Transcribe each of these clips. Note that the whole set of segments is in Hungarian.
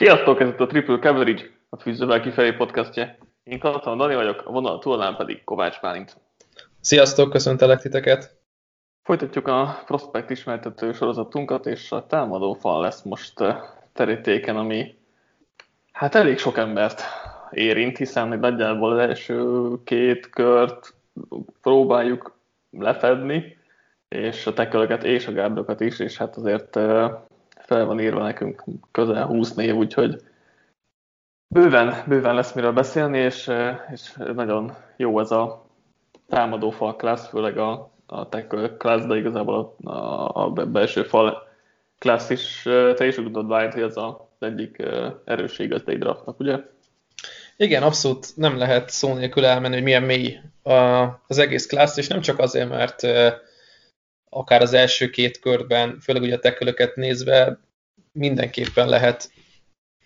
Sziasztok, ez itt a Triple Coverage, a Fűzővel kifelé podcastje. Én Kalaton Dani vagyok, a vonal túlnál pedig Kovács Bálint. Sziasztok, köszöntelek titeket! Folytatjuk a prospekt ismertető sorozatunkat, és a támadó fal lesz most eh, terítéken, ami hát elég sok embert érint, hiszen nagyjából az első két kört próbáljuk lefedni, és a tekölöket és a gárdokat is, és hát azért eh, fel van írva nekünk közel 20 név, úgyhogy bőven, bőven lesz miről beszélni, és, és nagyon jó ez a támadó fal class, főleg a, a tackle class, de igazából a, a, a belső fal class is. Te is úgy gondolod, Bájt, hogy ez az egyik erősség az draftnak, ugye? Igen, abszolút nem lehet szó nélkül elmenni, hogy milyen mély az egész class, és nem csak azért, mert akár az első két körben, főleg ugye a tekölöket nézve, mindenképpen lehet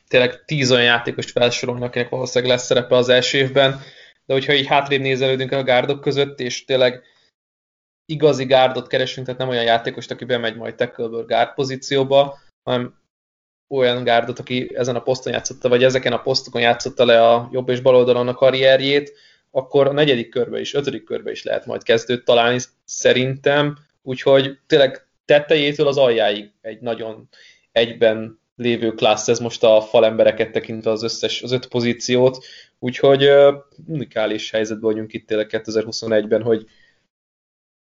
tényleg tíz olyan játékost felsorolni, akinek valószínűleg lesz szerepe az első évben, de hogyha így hátrébb nézelődünk a gárdok között, és tényleg igazi gárdot keresünk, tehát nem olyan játékost, aki bemegy majd tackleből gárd pozícióba, hanem olyan gárdot, aki ezen a poszton játszotta, vagy ezeken a posztokon játszotta le a jobb és bal oldalon a karrierjét, akkor a negyedik körbe is, ötödik körbe is lehet majd kezdőt találni szerintem, úgyhogy tényleg tetejétől az aljáig egy nagyon egyben lévő klassz, ez most a falembereket tekintve az összes, az öt pozíciót, úgyhogy uh, unikális helyzetben vagyunk itt tényleg 2021-ben, hogy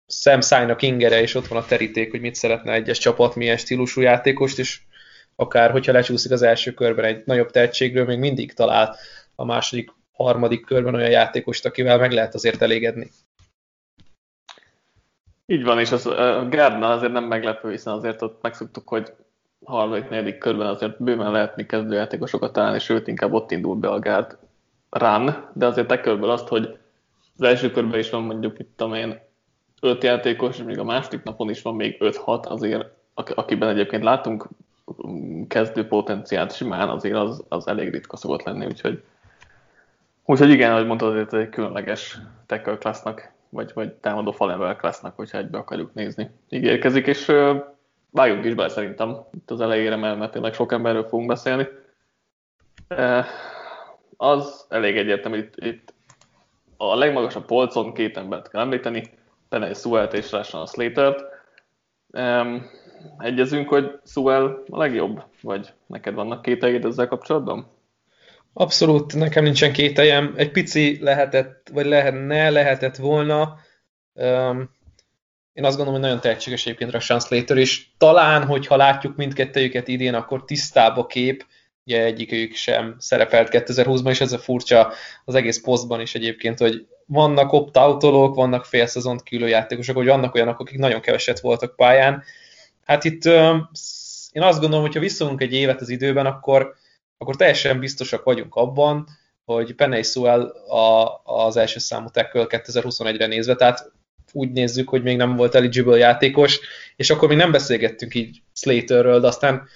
Sam Szájnak ingere, és ott van a teríték, hogy mit szeretne egyes csapat, milyen stílusú játékost, és akár, hogyha lecsúszik az első körben egy nagyobb tehetségről, még mindig talál a második, harmadik körben olyan játékost, akivel meg lehet azért elégedni. Így van, és az, a Gárdnál azért nem meglepő, hiszen azért ott megszoktuk, hogy harmadik, negyedik körben azért bőven lehet mi kezdőjátékosokat találni, sőt, inkább ott indul be a gárd run, de azért te körből azt, hogy az első körben is van mondjuk, itt én, öt játékos, és még a második napon is van még 5-6, azért akiben egyébként látunk kezdő potenciált simán, azért az, az elég ritka szokott lenni, úgyhogy Úgyhogy igen, ahogy mondtad, azért egy különleges tackle classnak, vagy, vagy támadó falember classnak, hogyha egybe akarjuk nézni. Ígérkezik, és vágjunk is bele szerintem itt az elejére, mert, tényleg sok emberről fogunk beszélni. Az elég egyértelmű, itt, itt a legmagasabb polcon két embert kell említeni, Penny Sewell-t és Rashan Slater-t. Egyezünk, hogy Sewell a legjobb, vagy neked vannak kételjéd ezzel kapcsolatban? Abszolút, nekem nincsen kételjem. Egy pici lehetett, vagy lehetne, lehetett volna. Én azt gondolom, hogy nagyon tehetséges egyébként Rashan Slater, és talán, hogyha látjuk mindkettőjüket idén, akkor tisztább a kép, ugye egyikük sem szerepelt 2020-ban, és ez a furcsa az egész posztban is egyébként, hogy vannak opt-outolók, vannak félszezont külő játékosok, hogy vannak olyanok, akik nagyon keveset voltak pályán. Hát itt én azt gondolom, hogy ha visszolunk egy évet az időben, akkor, akkor teljesen biztosak vagyunk abban, hogy Penny Sewell a, az első számú tackle 2021-re nézve, tehát úgy nézzük, hogy még nem volt eligible játékos, és akkor még nem beszélgettünk így Slaterről, de aztán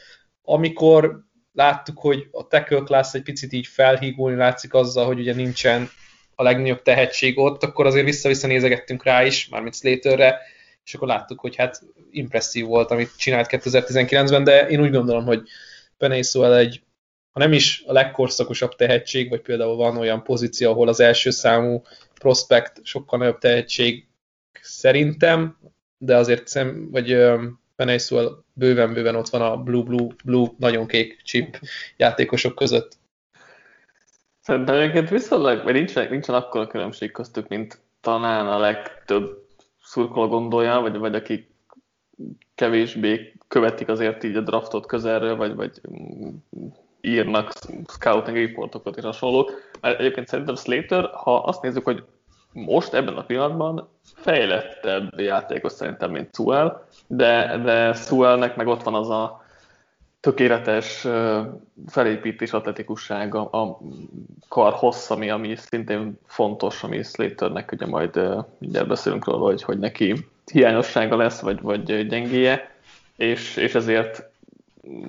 amikor láttuk, hogy a tackle class egy picit így felhígulni látszik azzal, hogy ugye nincsen a legnagyobb tehetség ott, akkor azért vissza-vissza nézegettünk rá is, mármint Slaterre, és akkor láttuk, hogy hát impresszív volt, amit csinált 2019-ben, de én úgy gondolom, hogy Penny Sewell egy, ha nem is a legkorszakosabb tehetség, vagy például van olyan pozíció, ahol az első számú prospekt sokkal nagyobb tehetség szerintem, de azért szem, vagy Peneisuel bőven-bőven ott van a blue-blue-blue, nagyon kék chip játékosok között. Szerintem egyébként viszonylag, vagy nincsen, nincsen akkora különbség köztük, mint talán a legtöbb szurkoló gondolja, vagy, vagy akik kevésbé követik azért így a draftot közelről, vagy, vagy írnak scouting reportokat és hasonlók. Mert egyébként szerintem Slater, ha azt nézzük, hogy most ebben a pillanatban fejlettebb játékos szerintem, mint Suel, de, de Suelnek meg ott van az a tökéletes felépítés, atletikussága, a kar hossz, ami, ami szintén fontos, ami Slaternek ugye majd mindjárt beszélünk róla, hogy, hogy neki hiányossága lesz, vagy, vagy gyengéje, és, és ezért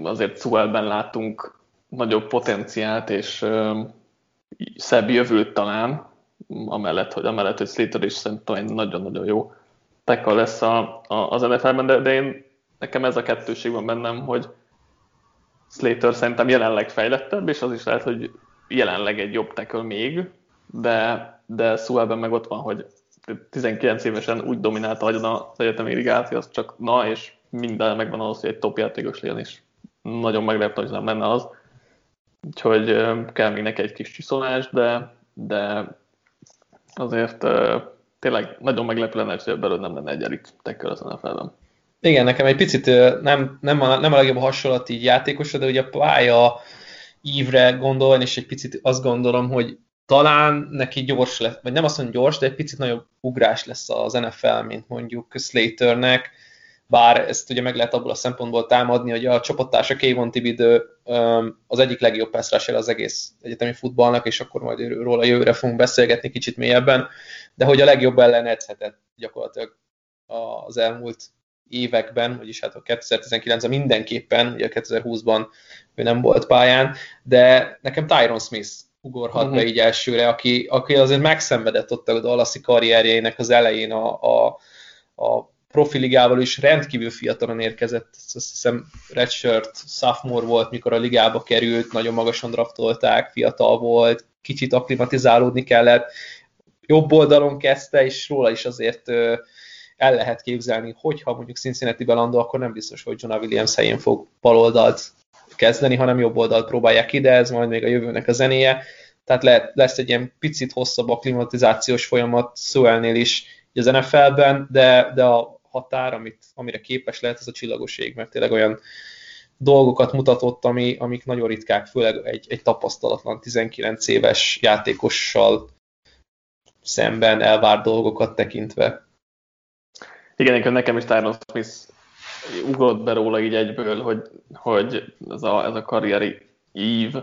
azért Suelben látunk nagyobb potenciált és szebb jövőt talán, amellett, hogy, amellett, hogy Slater is szerintem egy nagyon-nagyon jó tackle lesz a, a, az NFL-ben, de, de én, nekem ez a kettőség van bennem, hogy Slater szerintem jelenleg fejlettebb, és az is lehet, hogy jelenleg egy jobb tackle még, de, de Sewellben meg ott van, hogy 19 évesen úgy dominálta agyon az egyetemi ligát, hogy az csak na, és minden megvan ahhoz, hogy egy top játékos legyen, és nagyon meglepő, hogy nem lenne az. Úgyhogy kell még neki egy kis csiszolás, de, de azért tényleg nagyon meglepő lenne, hogy belőle nem lenne egy elit tackle az NFL-ben. Igen, nekem egy picit nem, nem, a, nem a legjobb hasonlat így játékosra, de ugye a pálya ívre gondolva, és egy picit azt gondolom, hogy talán neki gyors lesz, vagy nem azt mondom gyors, de egy picit nagyobb ugrás lesz az NFL, mint mondjuk Slaternek, bár ezt ugye meg lehet abból a szempontból támadni, hogy a csapattársa Kayvon Tibidő az egyik legjobb pass az egész egyetemi futballnak, és akkor majd róla jövőre fogunk beszélgetni kicsit mélyebben, de hogy a legjobb ellen edzhetett gyakorlatilag az elmúlt években, vagyis hát a 2019-ben mindenképpen, ugye a 2020-ban ő nem volt pályán, de nekem Tyron Smith ugorhat uh-huh. be így elsőre, aki, aki azért megszenvedett ott a Dallasi karrierjének az elején a, a, a profiligával is rendkívül fiatalon érkezett, azt hiszem redshirt sophomore volt, mikor a ligába került, nagyon magasan draftolták, fiatal volt, kicsit aklimatizálódni kellett, jobb oldalon kezdte, és róla is azért el lehet képzelni, hogyha mondjuk cincinnati belandó, akkor nem biztos, hogy Jonah Williams helyén fog baloldalt kezdeni, hanem jobb oldalt próbálják ide, ez majd még a jövőnek a zenéje. Tehát lehet, lesz egy ilyen picit hosszabb a klimatizációs folyamat Sewellnél is az NFL-ben, de, de a határ, amit, amire képes lehet, ez a csillagoség, mert tényleg olyan dolgokat mutatott, ami, amik nagyon ritkák, főleg egy, egy tapasztalatlan 19 éves játékossal szemben elvárt dolgokat tekintve. Igen, nekem is Tyron Smith ugrott be róla így egyből, hogy, hogy ez, a, ez a karrieri ív,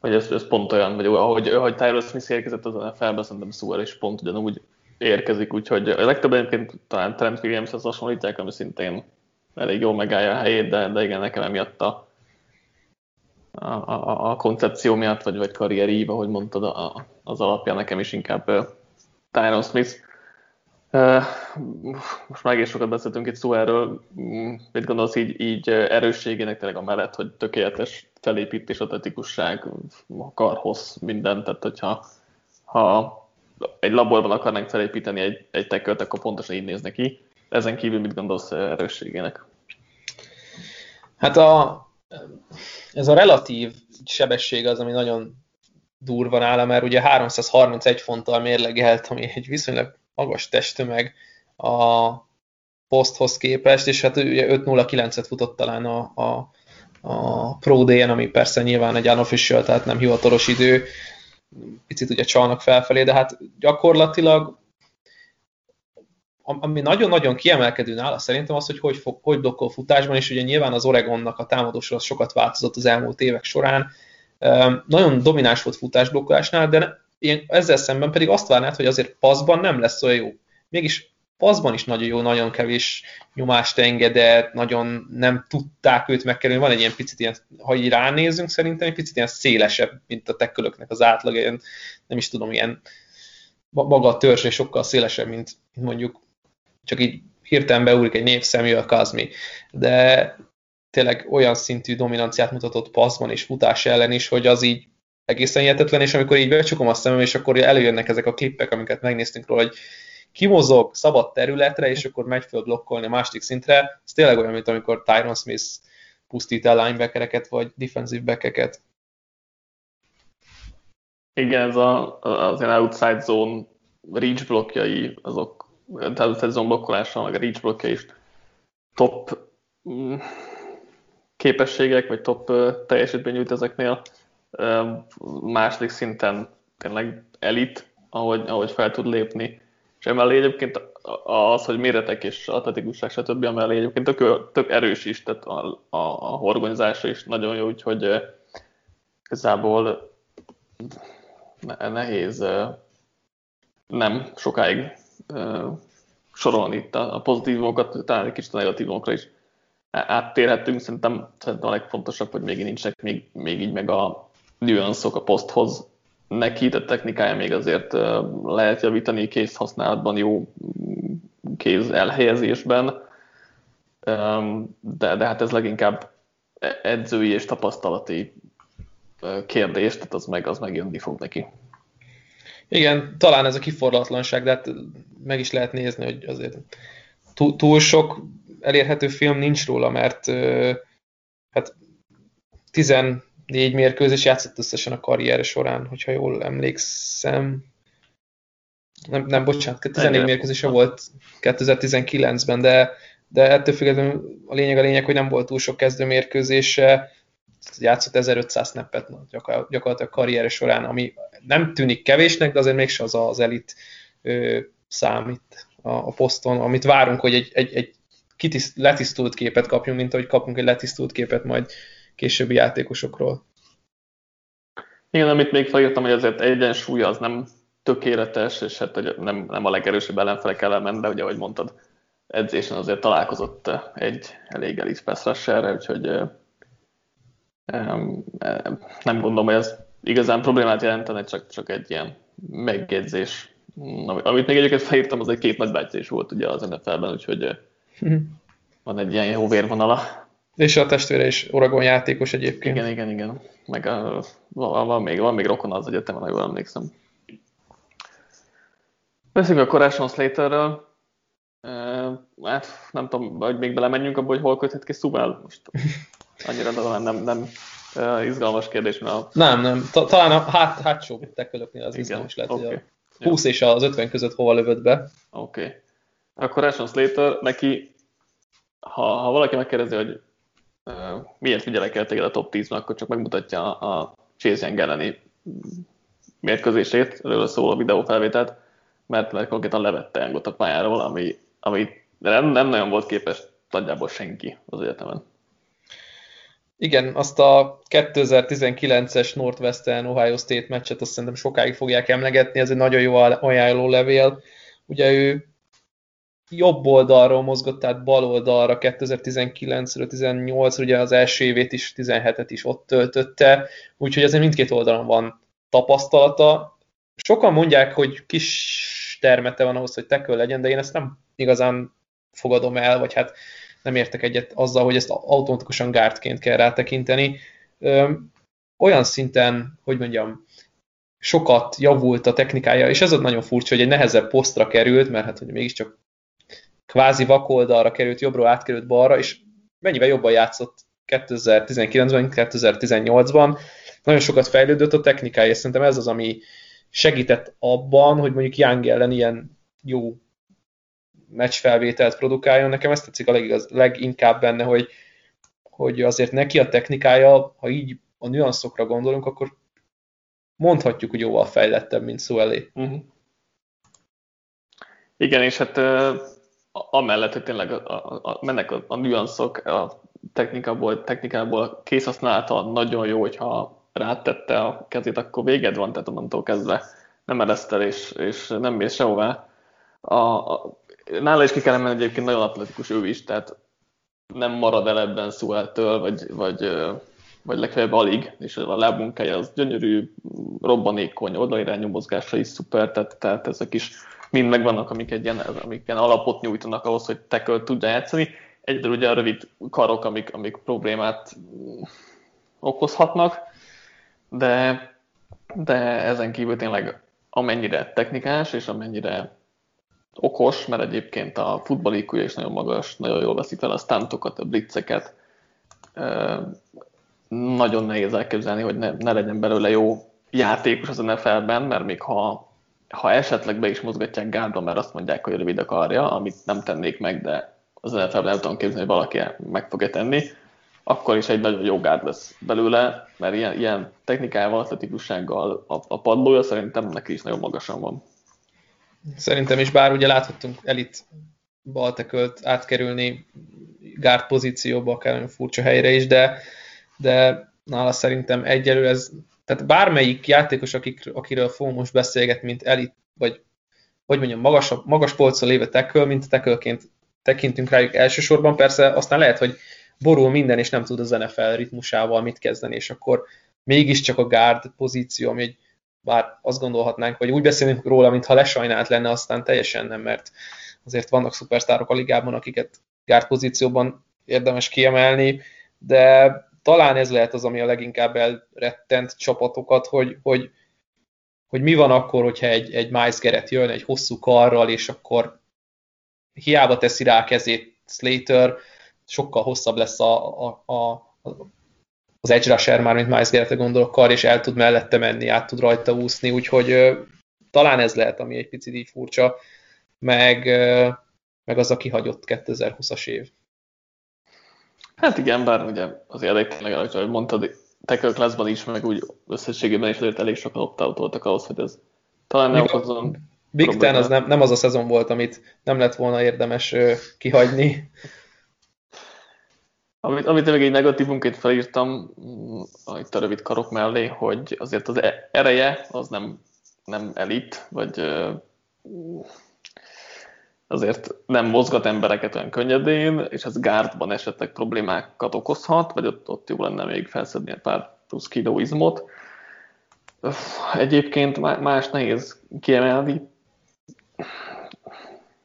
hogy ez, ez pont olyan, vagy ahogy, ahogy Tyron Smith érkezett az NFL-be, szerintem Sewell is pont ugyanúgy érkezik, úgyhogy a legtöbb egyébként talán Trent Williams-hez hasonlítják, ami szintén elég jól megállja a helyét, de, de igen, nekem emiatt a, a, a, a koncepció miatt, vagy, vagy karrieri ív, ahogy mondtad, a, az alapja nekem is inkább uh, Tyron Smith. Uh, most már egész sokat beszéltünk itt szó erről. Mm, mit gondolsz így, így erősségének tényleg a mellett, hogy tökéletes felépítés, atletikusság, karhoz, minden, tehát hogyha ha egy laborban akarnánk felépíteni egy, egy tekölt, akkor pontosan így néz neki. Ezen kívül mit gondolsz erősségének? Hát a, ez a relatív sebesség az, ami nagyon durva nála, mert ugye 331 fonttal mérlegelt, ami egy viszonylag magas testtömeg a poszthoz képest, és hát ugye 5.09-et futott talán a, a, a Pro D-en, ami persze nyilván egy unofficial, tehát nem hivatalos idő, picit ugye csalnak felfelé, de hát gyakorlatilag ami nagyon-nagyon kiemelkedő nála szerintem az, hogy hogy, fog, hogy blokkol futásban, és ugye nyilván az Oregonnak a támadósor az sokat változott az elmúlt évek során. Nagyon domináns volt futásblokkolásnál, de én ezzel szemben pedig azt várnád, hogy azért paszban nem lesz olyan jó. Mégis paszban is nagyon jó, nagyon kevés nyomást engedett, nagyon nem tudták őt megkerülni. Van egy ilyen picit ilyen, ha így ránézünk, szerintem egy picit ilyen szélesebb, mint a tekkölöknek az átlag, ilyen, nem is tudom, ilyen maga a törzse sokkal szélesebb, mint, mint mondjuk csak így hirtelen beúrik egy név Samuel Kazmi, de tényleg olyan szintű dominanciát mutatott passzban és futás ellen is, hogy az így egészen hihetetlen, és amikor így becsukom a szemem, és akkor előjönnek ezek a klippek, amiket megnéztünk róla, hogy kimozog szabad területre, és akkor megy föl blokkolni a másik szintre, ez tényleg olyan, mint amikor Tyron Smith pusztít el linebackereket, vagy defensive backeket. Igen, ez a, az ilyen outside zone reach blokkjai, azok, tehát outside zone blokkolása, meg a reach blokkja is top mm, képességek, vagy top teljesítmény nyújt ezeknél. Második szinten tényleg elit, ahogy, ahogy fel tud lépni és emellé egyébként az, hogy méretek és atletikusság, stb. emellé egyébként tök, tök erős is, tehát a, a, a horgonyzása is nagyon jó, úgyhogy igazából nehéz nem sokáig sorolni itt a pozitívokat, talán egy kicsit a negatívokra is áttérhetünk. Szerintem, szerintem a legfontosabb, hogy még nincsenek még, még így meg a nüanszok a poszthoz, neki, a technikája még azért lehet javítani kész használatban, jó kéz elhelyezésben, de, de hát ez leginkább edzői és tapasztalati kérdés, tehát az meg, az meg jönni fog neki. Igen, talán ez a kiforratlanság, de hát meg is lehet nézni, hogy azért túl sok elérhető film nincs róla, mert hát 14 mérkőzés játszott összesen a karriere során, hogyha jól emlékszem. Nem, nem bocsánat, 14 mérkőzése volt 2019-ben, de, de ettől függetlenül a lényeg a lényeg, hogy nem volt túl sok kezdőmérkőzése, játszott 1500 snappet gyakorlatilag karriere során, ami nem tűnik kevésnek, de azért mégsem az az elit ö, számít a, a poszton, amit várunk, hogy egy, egy, egy kitiszt, letisztult képet kapjunk, mint ahogy kapunk egy letisztult képet majd későbbi játékosokról. Igen, amit még felírtam, hogy azért egyensúly az nem tökéletes, és hát nem, nem a legerősebb ellenfelek ellen, de ugye, ahogy mondtad, edzésen azért találkozott egy elég elit pass rusherre, úgyhogy nem gondolom, hogy ez igazán problémát jelentene, csak, csak egy ilyen megjegyzés. Amit még egyébként felírtam, az egy két nagy bejegyzés volt ugye az NFL-ben, úgyhogy hm. van egy ilyen jó vérvonala. És a testvére is Oregon játékos egyébként. Igen, igen, igen. Meg a, van, még, van még rokon az egyetemen, ha jól emlékszem. Beszéljünk a Coration Slaterről. Hát nem tudom, hogy még belemenjünk abba, hogy hol köthet ki Szuvel. Most annyira talán nem, nem uh, izgalmas kérdés, mert a... Nem, nem. Talán a hát, hátsó tekölöknél az Igen, izgalmas lehet, okay. hogy a 20 ja. és az 50 között hova lövött be. Oké. Okay. Akkor Ashton Slater, neki, ha, ha valaki megkérdezi, hogy uh, miért figyelek el téged a top 10-ben, akkor csak megmutatja a Chase Young elleni mérkőzését, erről szól a videófelvételt, mert, mert konkrétan levette Youngot a pályáról, ami, ami nem, nem nagyon volt képes nagyjából senki az egyetemen. Igen, azt a 2019-es Northwestern Ohio State meccset azt szerintem sokáig fogják emlegetni, ez egy nagyon jó ajánló levél. Ugye ő jobb oldalról mozgott, tehát bal oldalra 2019-ről 18 ugye az első évét is, 17-et is ott töltötte, úgyhogy ezért mindkét oldalon van tapasztalata. Sokan mondják, hogy kis termete van ahhoz, hogy tekő legyen, de én ezt nem igazán fogadom el, vagy hát nem értek egyet azzal, hogy ezt automatikusan gárdként kell rátekinteni. Olyan szinten, hogy mondjam, sokat javult a technikája, és ez ott nagyon furcsa, hogy egy nehezebb posztra került, mert hát hogy mégiscsak kvázi vakoldalra került, jobbról átkerült balra, és mennyivel jobban játszott 2019-ben, 2018-ban. Nagyon sokat fejlődött a technikája, és szerintem ez az, ami segített abban, hogy mondjuk Young ellen ilyen jó meccsfelvételt produkáljon. Nekem ezt tetszik a legigaz, leginkább benne, hogy, hogy azért neki a technikája, ha így a nüanszokra gondolunk, akkor mondhatjuk, hogy jóval fejlettebb, mint szó elé. Uh-huh. Igen, és hát amellett, hogy tényleg a, a, a, mennek a, a nüanszok, a technikából, technikából készhasználata nagyon jó, hogyha rátette a kezét, akkor véged van, tehát onnantól kezdve nem eresztel és, és nem mész sehová. A, a, nála is ki kell emelni egyébként nagyon atletikus ő is, tehát nem marad el ebben Szueltől, vagy, vagy, vagy legfeljebb alig, és a lábmunkája az gyönyörű, robbanékony, odairányú mozgása is szuper, tehát, tehát ezek is mind megvannak, amik egy ilyen, amik ilyen alapot nyújtanak ahhoz, hogy tackle tudja játszani. Egyedül ugye a rövid karok, amik, amik problémát okozhatnak, de, de ezen kívül tényleg amennyire technikás, és amennyire okos, mert egyébként a futballikúja is nagyon magas, nagyon jól veszik fel a stuntokat, a blitzeket. Nagyon nehéz elképzelni, hogy ne, ne legyen belőle jó játékos az NFL-ben, mert még ha, ha esetleg be is mozgatják gárdba, mert azt mondják, hogy rövid a karja, amit nem tennék meg, de az NFL-ben nem tudom képzelni, hogy valaki meg fogja tenni, akkor is egy nagyon jó gárd lesz belőle, mert ilyen, ilyen technikával, atletikussággal a, a padlója szerintem neki is nagyon magasan van. Szerintem is, bár ugye láthattunk elit baltekölt átkerülni gárd pozícióba, akár furcsa helyre is, de, de nála szerintem egyelőre ez, tehát bármelyik játékos, akik, akiről fogom most beszélgetni, mint elit, vagy hogy mondjam, magas, magas polcon lévő teköl, mint tekölként tekintünk rájuk elsősorban, persze aztán lehet, hogy borul minden, és nem tud az NFL ritmusával mit kezdeni, és akkor mégiscsak a guard pozíció, ami egy bár azt gondolhatnánk, hogy úgy beszélünk róla, mintha lesajnált lenne, aztán teljesen nem, mert azért vannak szupersztárok a ligában, akiket gárt pozícióban érdemes kiemelni, de talán ez lehet az, ami a leginkább elrettent csapatokat, hogy, hogy, hogy mi van akkor, hogyha egy, egy Miles Garrett jön egy hosszú karral, és akkor hiába teszi rá a kezét Slater, sokkal hosszabb lesz a, a, a, az edge rusher már, mint Miles Garrett gondolok, kar, és el tud mellette menni, át tud rajta úszni, úgyhogy talán ez lehet, ami egy picit így furcsa, meg, meg az a kihagyott 2020-as év. Hát igen, bár ugye azért elég tényleg, ahogy mondtad, tackle classban is, meg úgy összességében is azért elég sokan opt voltak ahhoz, hogy ez talán ne okozzon Big Ten az nem, nem az a szezon volt, amit nem lett volna érdemes ö, kihagyni. Amit, amit még egy negatívunként felírtam, mm, itt a rövid karok mellé, hogy azért az e- ereje az nem, nem elit, vagy azért nem mozgat embereket olyan könnyedén, és ez gárdban esetleg problémákat okozhat, vagy ott, ott jó lenne még felszedni egy pár plusz kiló izmot. Egyébként más nehéz kiemelni.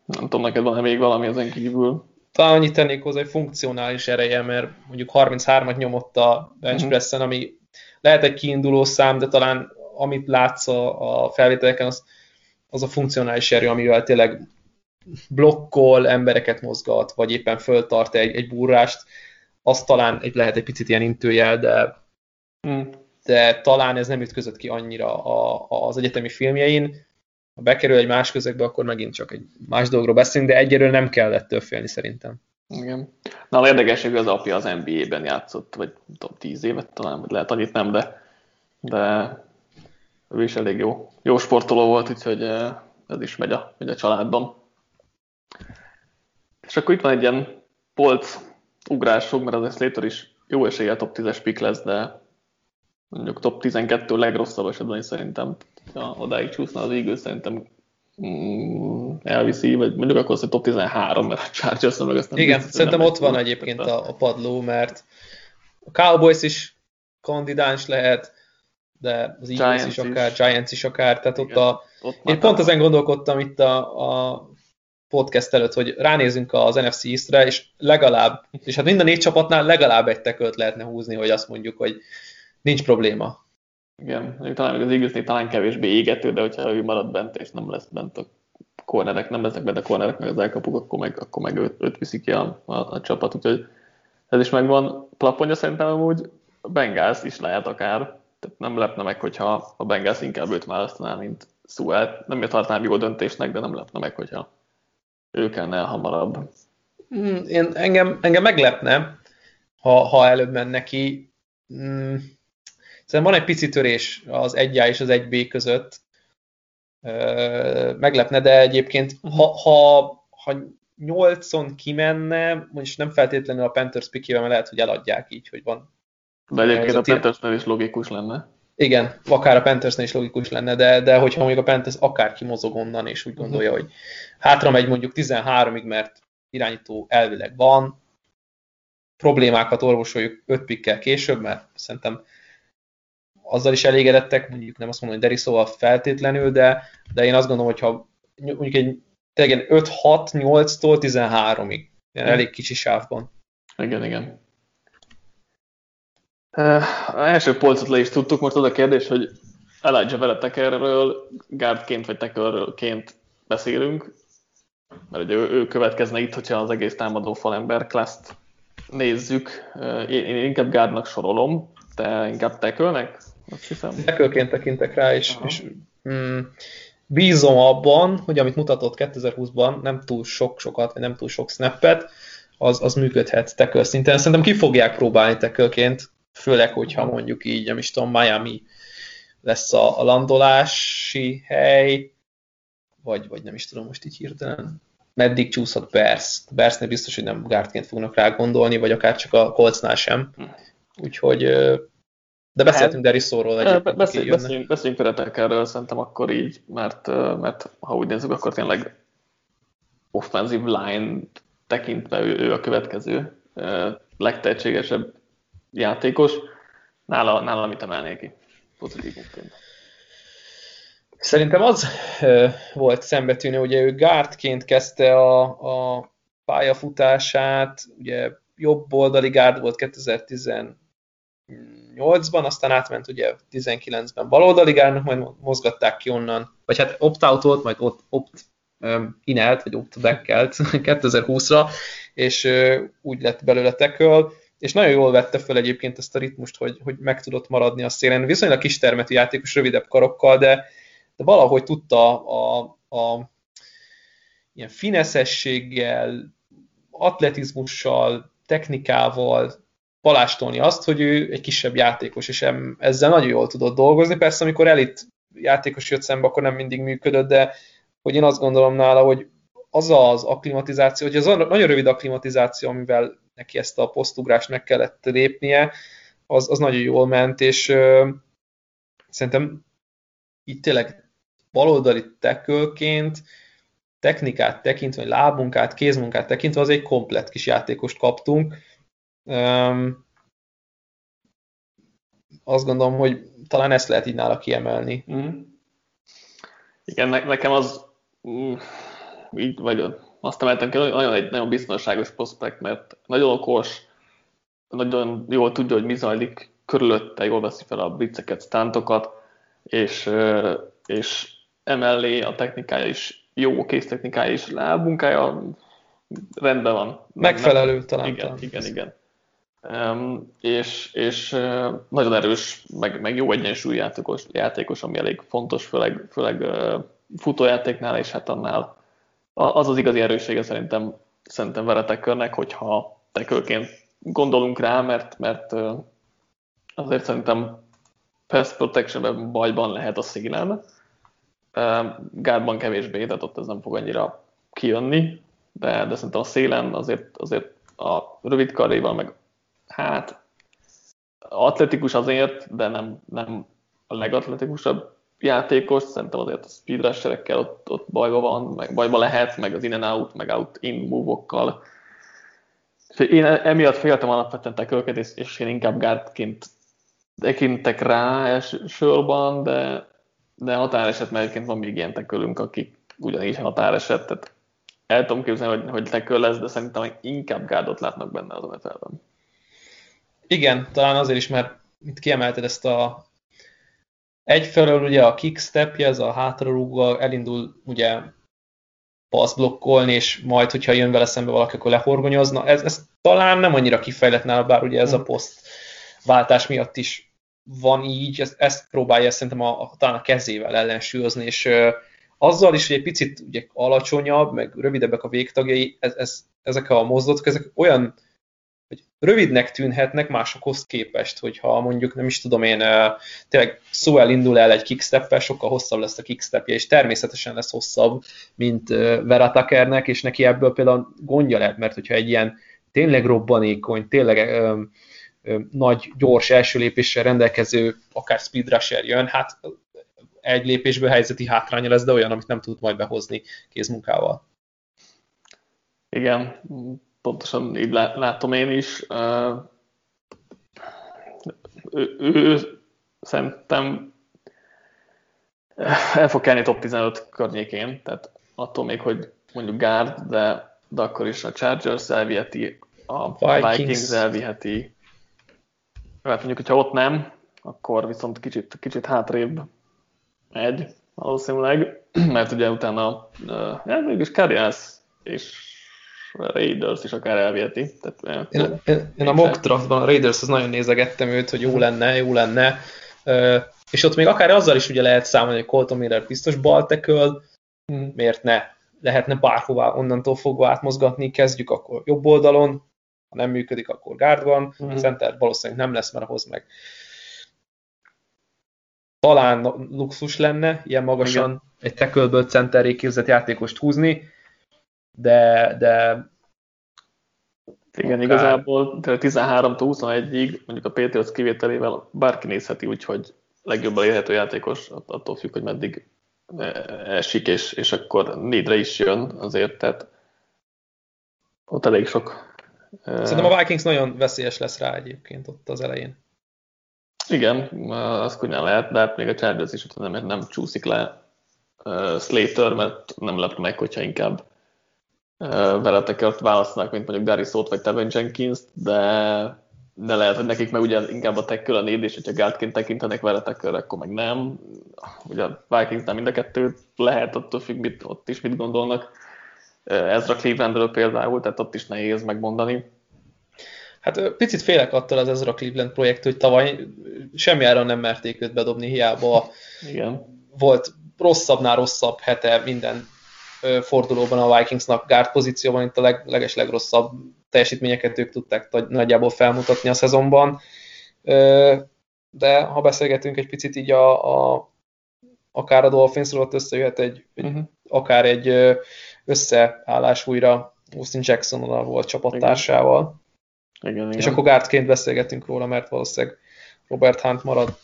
Nem tudom, neked van-e még valami ezen kívül? Talán annyit tennék hozzá, hogy funkcionális ereje, mert mondjuk 33-at nyomott a bench mhm. pressen, ami lehet egy kiinduló szám, de talán amit látsz a, a felvételeken, az, az a funkcionális erő, amivel tényleg blokkol, embereket mozgat, vagy éppen föltart egy, egy burrást, az talán egy, lehet egy picit ilyen intőjel, de, mm. de talán ez nem ütközött ki annyira a, a, az egyetemi filmjein. Ha bekerül egy más közegbe, akkor megint csak egy más dologról beszélünk, de egyelőre nem kell ettől félni szerintem. Igen. Na, a érdekesség, hogy az apja az NBA-ben játszott, vagy tudom, tíz évet talán, vagy lehet annyit nem, de, de ő is elég jó, jó sportoló volt, úgyhogy eh, ez is megy a, megy a családban. És akkor itt van egy ilyen polc ugrások, mert az Slater is jó esélye top 10-es pick lesz, de mondjuk top 12 legrosszabb esetben is szerintem, ha odáig csúszna az Eagles, szerintem mm, elviszi, vagy mondjuk akkor az, top 13, mert a Chargers meg azt nem Igen, biztos, szerintem ott van egyébként a, a padló, mert a Cowboys is kandidáns lehet, de az Eagles Giants is akár, is. Giants is akár, tehát Igen, ott a... Ott én pont ezen gondolkodtam itt a, a podcast előtt, hogy ránézünk az NFC East-re, és legalább, és hát mind a négy csapatnál legalább egy tekölt lehetne húzni, hogy azt mondjuk, hogy nincs probléma. Igen, talán az eagles talán kevésbé égető, de hogyha ő marad bent, és nem lesz bent a kornerek, nem lesznek bent a kornerek, meg az elkapuk, akkor meg, akkor meg őt, őt viszik ki a, a, a, csapat, úgyhogy ez is megvan. Plafonja szerintem amúgy Bengals is lehet akár, tehát nem lepne meg, hogyha a Bengals inkább őt választaná, mint Suelt. Nem tartanám jó döntésnek, de nem lepne meg, hogyha ő kellene hamarabb. Hmm, én, engem, engem meglepne, ha, ha előbb menne ki. Mm, szerintem van egy pici törés az 1A és az 1B között. Meglepne, de egyébként ha, ha, ha 8-on kimenne, most nem feltétlenül a Panthers pikével, mert lehet, hogy eladják így, hogy van. De egyébként a, a Panthersnél is logikus lenne. Igen, akár a Panthersnél is logikus lenne, de, de hogyha mondjuk a Panthers akár kimozog onnan, és úgy gondolja, uh-huh. hogy hátra megy mondjuk 13-ig, mert irányító elvileg van, problémákat orvosoljuk 5 pikkel később, mert szerintem azzal is elégedettek, mondjuk nem azt mondom, hogy Derisóval feltétlenül, de, de én azt gondolom, hogy ha mondjuk egy 5-6-8-tól 13-ig, ilyen elég kicsi sávban. Igen, igen. Uh, első polcot le is tudtuk, most az a kérdés, hogy Elijah Veretekerről gárdként vagy tekerként beszélünk, mert ugye ő, ő következne itt, hogyha az egész támadó falember klaszt nézzük. Én, én inkább gárdnak sorolom, te inkább tekölnek? Azt hiszem. Tekölként tekintek rá, és, és mm, bízom abban, hogy amit mutatott 2020-ban, nem túl sok-sokat, vagy nem túl sok snappet, az, az működhet teköl szinten. Szerintem ki fogják próbálni tekölként, főleg, hogyha mondjuk így, nem is tudom, Miami lesz a, a landolási hely, vagy, vagy nem is tudom most így hirtelen, meddig csúszhat Bears. Bearsnél biztos, hogy nem gárdként fognak rá gondolni, vagy akár csak a Coltsnál sem. Úgyhogy, de beszéltünk Derisóról egyébként. Beszéljünk, beszéljünk, beszéljünk erről szerintem akkor így, mert, mert ha úgy nézzük, akkor tényleg offensive line tekintve ő, ő a következő legtehetségesebb játékos. Nála, nála mit emelnék ki pozitívunként? Szerintem az volt szembetűnő, ugye ő gárdként kezdte a, a pályafutását, ugye jobb oldali gárd volt 2019 8-ban, aztán átment ugye 19-ben baloldaligárnak, majd mozgatták ki onnan, vagy hát opt-out volt, majd ott opt inelt, vagy opt backelt 2020-ra, és úgy lett belőle tackle, és nagyon jól vette fel egyébként ezt a ritmust, hogy, hogy meg tudott maradni a szélen. Viszonylag kis termetű játékos, rövidebb karokkal, de, de valahogy tudta a, a ilyen fineszességgel, atletizmussal, technikával palástolni azt, hogy ő egy kisebb játékos, és ezzel nagyon jól tudott dolgozni. Persze, amikor elit játékos jött szembe, akkor nem mindig működött, de hogy én azt gondolom nála, hogy az az akklimatizáció, hogy az a nagyon rövid akklimatizáció, amivel neki ezt a posztugrást meg kellett lépnie, az, az nagyon jól ment, és ö, szerintem itt tényleg baloldali tekölként technikát tekintve, vagy lábunkát, kézmunkát tekintve, az egy komplet kis játékost kaptunk. Um, azt gondolom, hogy talán ezt lehet így nála kiemelni. Mm. Igen, ne, nekem az mm, így, vagy azt emeltem ki, nagyon egy nagyon biztonságos prospekt, mert nagyon okos, nagyon jól tudja, hogy mi zajlik körülötte, jól veszi fel a blitzeket, stántokat, és, és emellé a technikája is jó, kész technikája is, lábmunkája rendben van. Megfelelő nem, talán. Igen, talán. igen, igen. Um, és, és uh, nagyon erős, meg, meg jó egyensúly játékos, játékos, ami elég fontos, főleg, főleg uh, futójátéknál, és hát annál az az igazi erőssége szerintem, szerintem veretekörnek, hogyha tekölként gondolunk rá, mert, mert azért szerintem pass protection bajban lehet a szélen, Gárdban kevésbé, tehát ott ez nem fog annyira kijönni, de, de szerintem a szélen azért, azért a rövid karréval, meg hát atletikus azért, de nem, nem a legatletikusabb játékos, szerintem azért a speed rusherekkel ott, ott bajba van, meg bajba lehet, meg az in and out, meg out in move-okkal. Én emiatt féltem alapvetően tekölket, és, és én inkább gárdként tekintek rá elsősorban, de, de határeset, mert egyébként van még ilyen tekölünk, akik ugyanígy határeset, tehát el tudom képzelni, hogy, hogy teköl lesz, de szerintem inkább gárdot látnak benne az nfl Igen, talán azért is, mert itt kiemelted ezt a egyfelől ugye a kickstepje, ez a hátrarúgva elindul ugye passzblokkolni, és majd, hogyha jön vele szembe valaki, akkor lehorgonyozna. Ez, ez talán nem annyira kifejlett nála, bár ugye ez a hmm. poszt váltás miatt is van így, ezt, ezt próbálja szerintem a, a, talán a kezével ellensúlyozni, és ö, azzal is, hogy egy picit ugye, alacsonyabb, meg rövidebbek a végtagjai, ez, ez, ezek a mozdulatok, ezek olyan hogy rövidnek tűnhetnek másokhoz képest, hogyha mondjuk nem is tudom én, tényleg szó indul el egy kicksteppel, sokkal hosszabb lesz a kickstepje, és természetesen lesz hosszabb, mint Vera Tuckernek, és neki ebből például gondja lehet, mert hogyha egy ilyen tényleg robbanékony, tényleg nagy, gyors első lépéssel rendelkező, akár speed rusher jön, hát egy lépésből helyzeti hátránya lesz, de olyan, amit nem tud majd behozni kézmunkával. Igen, pontosan így látom én is. Ő, ő szerintem el fog kelni top 15 környékén, tehát attól még, hogy mondjuk guard, de, de akkor is a Chargers elviheti, a Vikings, Vikings elviheti, Hát mondjuk, hogyha ott nem, akkor viszont kicsit, kicsit hátrébb megy valószínűleg, mert ugye utána ja, mégis Cardinals és Raiders is akár elviheti. Tehát, én, én, én a mock draftban a Raiders az nagyon nézegettem őt, hogy jó lenne, jó lenne, és ott még akár azzal is ugye lehet számolni, hogy Colton Miller biztos balteköl, hmm. miért ne? Lehetne bárhová onnantól fogva átmozgatni, kezdjük akkor jobb oldalon, ha nem működik, akkor uh-huh. Mhm. center valószínűleg nem lesz, mert ahhoz meg talán luxus lenne ilyen magasan Igen. egy tekölből centeré képzett játékost húzni, de, de igen, akár... igazából 13 21-ig, mondjuk a Patriots kivételével bárki nézheti úgy, hogy legjobban élhető játékos, attól függ, hogy meddig e, esik, és, és akkor négyre is jön azért, tehát ott elég sok Szerintem a Vikings nagyon veszélyes lesz rá egyébként ott az elején. Igen, az könnyen lehet, de hát még a Chargers is nem, nem csúszik le Slater, mert nem lep meg, hogyha inkább veletekért választanak, mint mondjuk Darius Szót vagy Tevin jenkins de, de lehet, hogy nekik meg ugye inkább a tackle a néd, és hogyha guardként tekintenek vele tackle akkor meg nem. Ugye a Vikingsnál mind a kettő lehet, attól függ, mit, ott is mit gondolnak. Ez a Clevelandről például, tehát ott is nehéz megmondani. Hát picit félek attól az Ezra Cleveland projekt, hogy tavaly semmi áron nem merték őt bedobni, hiába Igen. volt rosszabbnál rosszabb hete minden fordulóban a Vikingsnak guard pozícióban, itt a leg, leges legrosszabb teljesítményeket ők tudták nagyjából felmutatni a szezonban. De ha beszélgetünk egy picit így a, a akár a Dolphinsról, ott összejöhet egy, uh-huh. akár egy összeállás újra Austin Jacksonnal volt csapattársával. Igen, igen. És akkor gárdként beszélgetünk róla, mert valószínűleg Robert Hunt marad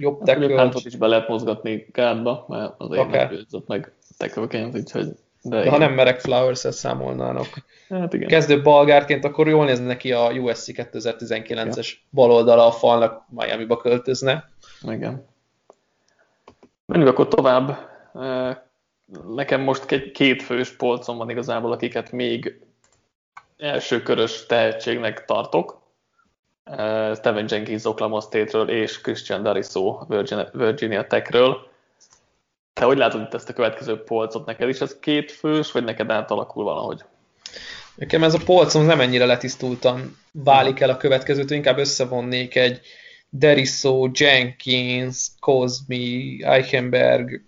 jobb hát, Huntot is be lehet mozgatni gárdba, mert az én nem meg tackleként, úgyhogy... De, de ha nem merek Flowers-et számolnának. Hát igen. Kezdő balgárként, akkor jól néz neki a USC 2019-es ja. baloldala a falnak, Miami-ba költözne. Igen. Menjünk akkor tovább. Nekem most két fős polcom van igazából, akiket még elsőkörös tehetségnek tartok. Steven Jenkins Oklahoma State-ről és Christian Dariso Virginia, Virginia Tech-ről. Te hogy látod itt ezt a következő polcot? Neked is ez két fős, vagy neked átalakul valahogy? Nekem ez a polcom nem ennyire letisztultan válik el a következőt, inkább összevonnék egy Deriso, Jenkins, Cosmi, Eichenberg,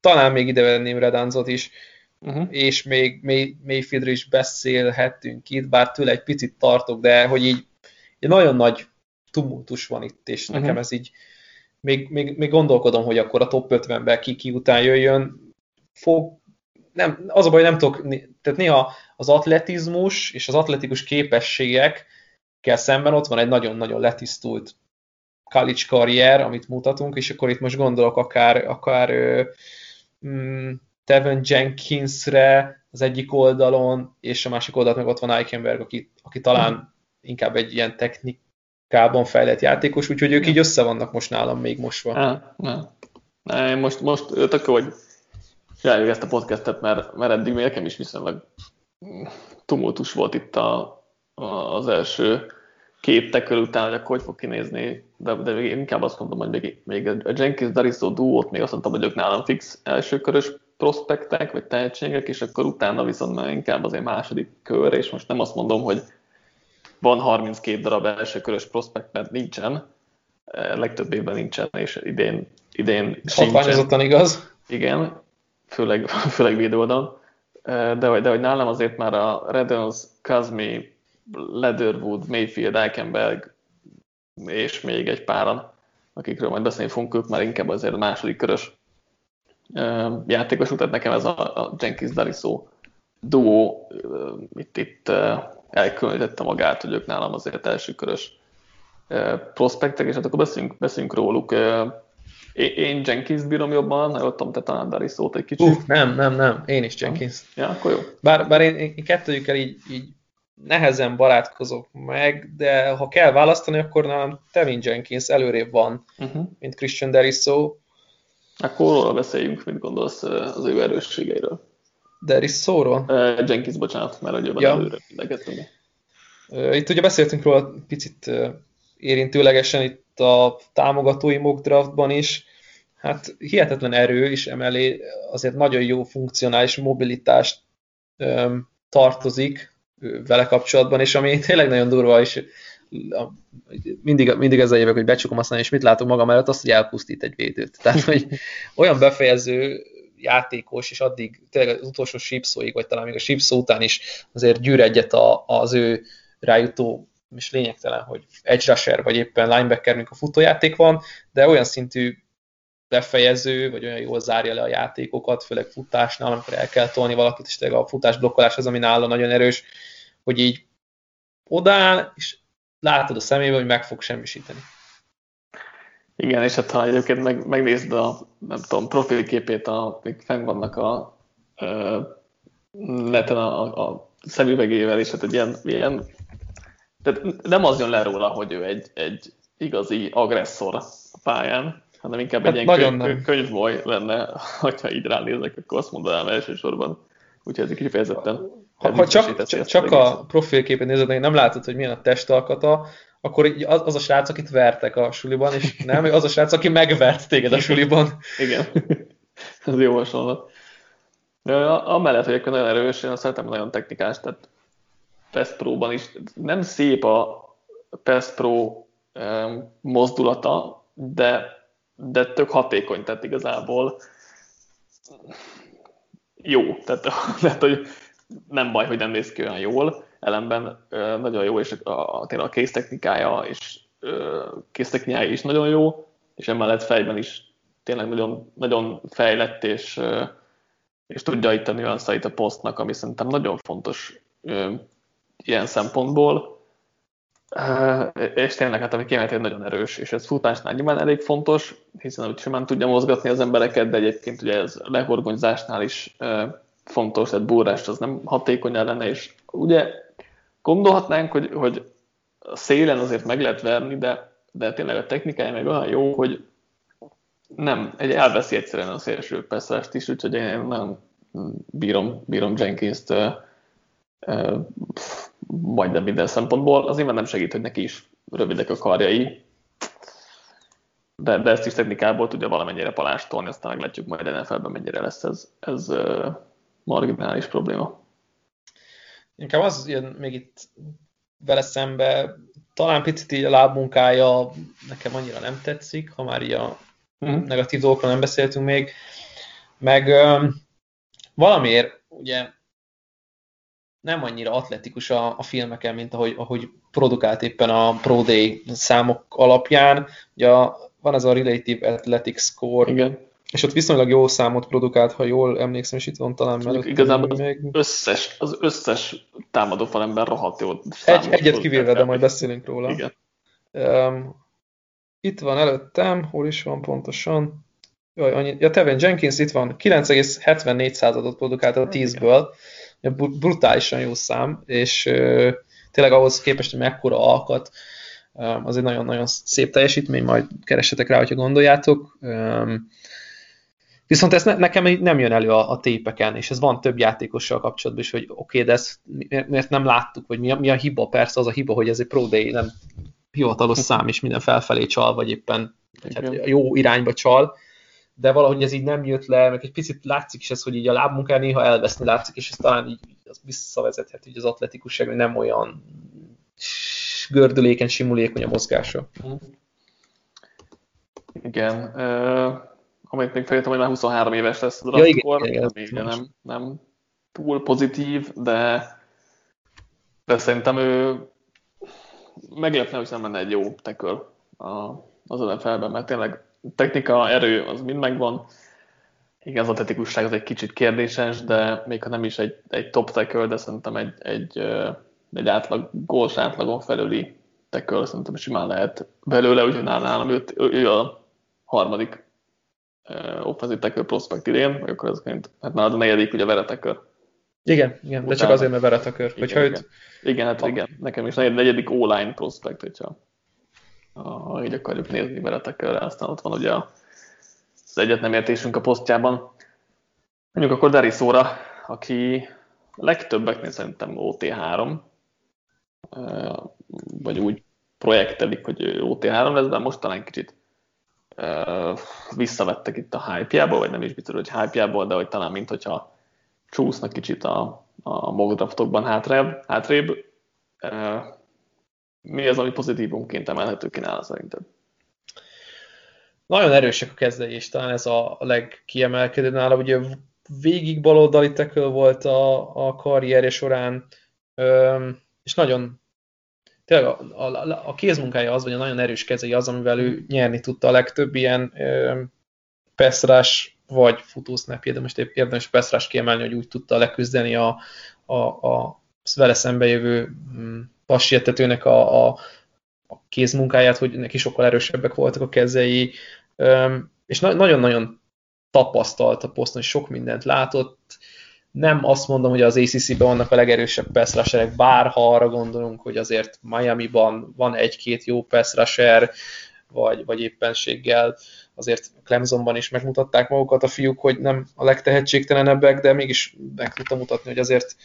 talán még ide venném Redanzot is, uh-huh. és még May, Mayfieldről is beszélhetünk itt, bár tőle egy picit tartok, de hogy így egy nagyon nagy tumultus van itt, és uh-huh. nekem ez így még, még, még gondolkodom, hogy akkor a top 50-ben ki, ki után jöjjön. Fog, nem, az a baj, nem tudok, tehát néha az atletizmus és az atletikus képességek kell szemben ott van egy nagyon-nagyon letisztult college karrier, amit mutatunk, és akkor itt most gondolok akár, akár mm, Tevin Jenkinsre az egyik oldalon, és a másik oldalon meg ott van Eichenberg, aki, aki talán inkább egy ilyen technikában fejlett játékos, úgyhogy ők így össze vannak most nálam még most van. Ja, ja. Ne, most, most tök jó, hogy csináljuk ezt a podcastet, mert, mert eddig még nekem is viszonylag tumultus volt itt a, a, az első két teköl után, hogy akkor hogy fog kinézni, de, de még inkább azt mondom, hogy még, még a Jenkins Dariso duót még azt mondtam, hogy ők nálam fix elsőkörös prospektek, vagy tehetségek, és akkor utána viszont már inkább azért második kör, és most nem azt mondom, hogy van 32 darab elsőkörös prospekt, mert nincsen, e, legtöbb évben nincsen, és idén, idén sincsen. igaz. Igen, főleg, főleg védőoldalon. E, de, de hogy nálam azért már a Redons, Kazmi, Leatherwood, Mayfield, Eichenberg és még egy páran, akikről majd beszélni fogunk, ők már inkább azért a második körös e, játékos, tehát nekem ez a, a Jenkins Dariso duó itt, itt elkülönítette magát, hogy ők nálam azért elsőkörös prospektek, és hát akkor beszéljünk, beszéljünk róluk. Én Jenkins bírom jobban, ha tudom, te talán Dari szót egy kicsit. Uh, nem, nem, nem, én is Jenkins. Ja, akkor jó. Bár, bár én, én kettőjükkel így, így nehezen barátkozok meg, de ha kell választani, akkor nálam Tevin Jenkins előrébb van, uh-huh. mint Christian Deriso. Akkor róla beszéljünk, mit gondolsz az ő erősségeiről. Deriso-ról? Uh, Jenkins, bocsánat, mert hogy ja. előre uh, Itt ugye beszéltünk róla picit uh, érintőlegesen itt a támogatói mock draftban is, hát hihetetlen erő, és emellé azért nagyon jó funkcionális mobilitást um, tartozik vele kapcsolatban, és ami tényleg nagyon durva, és mindig, mindig ezzel jövök, hogy becsukom aztán, és mit látok magam előtt, azt, hogy elpusztít egy védőt. Tehát, hogy olyan befejező játékos, és addig tényleg az utolsó sípszóig, vagy talán még a sípszó után is azért gyűr egyet a, az ő rájutó, és lényegtelen, hogy edge rusher, vagy éppen linebacker, a futójáték van, de olyan szintű befejező, vagy olyan jól zárja le a játékokat, főleg futásnál, amikor el kell tolni valakit, és tényleg a futás blokkolás az, ami nála nagyon erős, hogy így odáll, és látod a szemébe, hogy meg fog semmisíteni. Igen, és hát ha egyébként meg, megnézd a, nem tudom, profilképét, a, még fenn vannak a, a neten a, a, a szemüvegével, és hát egy ilyen, ilyen tehát nem az jön le róla, hogy ő egy, egy igazi agresszor a pályán, hanem inkább hát egy ilyen könyv, könyvboly lenne, hogyha így ránézek, akkor azt mondanám elsősorban. Úgyhogy ez kifejezetten... Ha, ha csak, csak, csak a profilképet nézed, nem látod, hogy milyen a testalkata, akkor az, az a srác, akit vertek a suliban, és nem, az a srác, aki megvert téged a suliban. Igen, ez jó hasonlat. Amellett, hogy nagyon erős, én azt szeretem nagyon technikás, tehát PES Pro-ban is nem szép a PES Pro mozdulata, de, de tök hatékony, tehát igazából jó, tehát, tehát hogy nem baj, hogy nem néz ki olyan jól, ellenben nagyon jó, és a, a, a kéztechnikája és kéztechnikája is nagyon jó, és emellett fejben is tényleg nagyon, nagyon fejlett, és, és tudja itt a nüanszait a posztnak, ami szerintem nagyon fontos ilyen szempontból. És tényleg, hát ami kiemelten nagyon erős, és ez futásnál nyilván elég fontos, hiszen úgy simán tudja mozgatni az embereket, de egyébként ugye ez lehorgonyzásnál is fontos, tehát búrást az nem hatékony lenne, és ugye gondolhatnánk, hogy, hogy a szélen azért meg lehet verni, de, de tényleg a technikája meg olyan jó, hogy nem, egy elveszi egyszerűen a szélső perszást is, úgyhogy én nagyon bírom, bírom Jenkins-t majdnem minden szempontból. Az nyilván nem segít, hogy neki is rövidek a karjai, de, de ezt is technikából tudja valamennyire palástolni, aztán meglátjuk majd NFL-ben mennyire lesz ez, ez marginális probléma. Inkább az jön még itt vele szembe, talán picit így a lábmunkája nekem annyira nem tetszik, ha már így a mm. negatív dolgokról nem beszéltünk még, meg um, valamiért ugye nem annyira atletikus a, a filmeken, mint ahogy, ahogy produkált éppen a Pro Day számok alapján. Ugye van ez a Relative Athletic Score, Igen. És ott viszonylag jó számot produkált, ha jól emlékszem, és itt van talán mellett. Igazából az, még... összes, az összes támadó falember rohadt jó Egy, Egyet kivéve, de majd beszélünk róla. Igen. Um, itt van előttem, hol is van pontosan. Jaj, annyi, ja, Tevin Jenkins itt van, 9,74 századot produkált a 10-ből brutálisan jó szám, és tényleg ahhoz képest, hogy mekkora alkat, az egy nagyon-nagyon szép teljesítmény, majd keressetek rá, hogyha gondoljátok. Viszont ez ne, nekem nem jön elő a, a tépeken, és ez van több játékossal kapcsolatban is, hogy oké, okay, de ezt miért nem láttuk, vagy mi a, mi a hiba? Persze az a hiba, hogy ez egy Pro Day, nem hivatalos szám, és minden felfelé csal, vagy éppen vagy hát jó irányba csal, de valahogy ez így nem jött le, meg egy picit látszik is ez, hogy így a lábmunkán néha elveszni látszik, és ez talán így az visszavezethet így az atletikusság, hogy nem olyan gördülékeny, simulékony a mozgása. Igen. Uh, amit még feljöttem, hogy már 23 éves lesz a ja, igen, igen, igen, nem, nem túl pozitív, de, de szerintem ő meglepne, hogy nem lenne egy jó teköl az NFL-ben, mert tényleg technika, erő, az mind megvan. Igen, az atletikusság az egy kicsit kérdéses, de még ha nem is egy, egy top tackle, de szerintem egy, egy, egy átlag, góls átlagon felüli tackle szerintem simán lehet belőle, úgyhogy nálam ő, ő a harmadik offensive tackle prospect idén, vagy akkor ezként, hát már az a negyedik ugye veretekör. Igen, igen, de csak azért, mert veretekör. Igen, igen. Őt... igen, hát a... igen, nekem is negyedik O-line prospect, hogyha ha így akarjuk nézni veletekkel, aztán ott van ugye az egyet nem értésünk a posztjában. Mondjuk akkor Derisóra, aki legtöbbeknél szerintem OT3, vagy úgy projektelik, hogy OT3 lesz, de most talán kicsit visszavettek itt a hype vagy nem is biztos, hogy hype de hogy talán mint hogyha csúsznak kicsit a, a mock draftokban hátrébb, hátrébb mi az, ami pozitívumként emelhető ki nála szerinted? Nagyon erősek a kezdei, és talán ez a legkiemelkedő nála. Ugye végig baloldali tackle volt a, a karrierje során, és nagyon tényleg a, a, a kézmunkája az, vagy a nagyon erős kezei az, amivel ő nyerni tudta a legtöbb ilyen peszrás vagy futósznapja, de most érdemes peszrás kiemelni, hogy úgy tudta leküzdeni a, a, a vele szembe jövő mm, passietetőnek a, a, a kézmunkáját, hogy neki sokkal erősebbek voltak a kezei, és nagyon-nagyon tapasztalt a poszton, és sok mindent látott. Nem azt mondom, hogy az ACC-ben vannak a legerősebb pass rusherek, bár ha arra gondolunk, hogy azért Miami-ban van egy-két jó pass rusher, vagy, vagy éppenséggel azért Clemsonban is megmutatták magukat a fiúk, hogy nem a legtehetségtelenebbek, de mégis meg tudta mutatni, hogy azért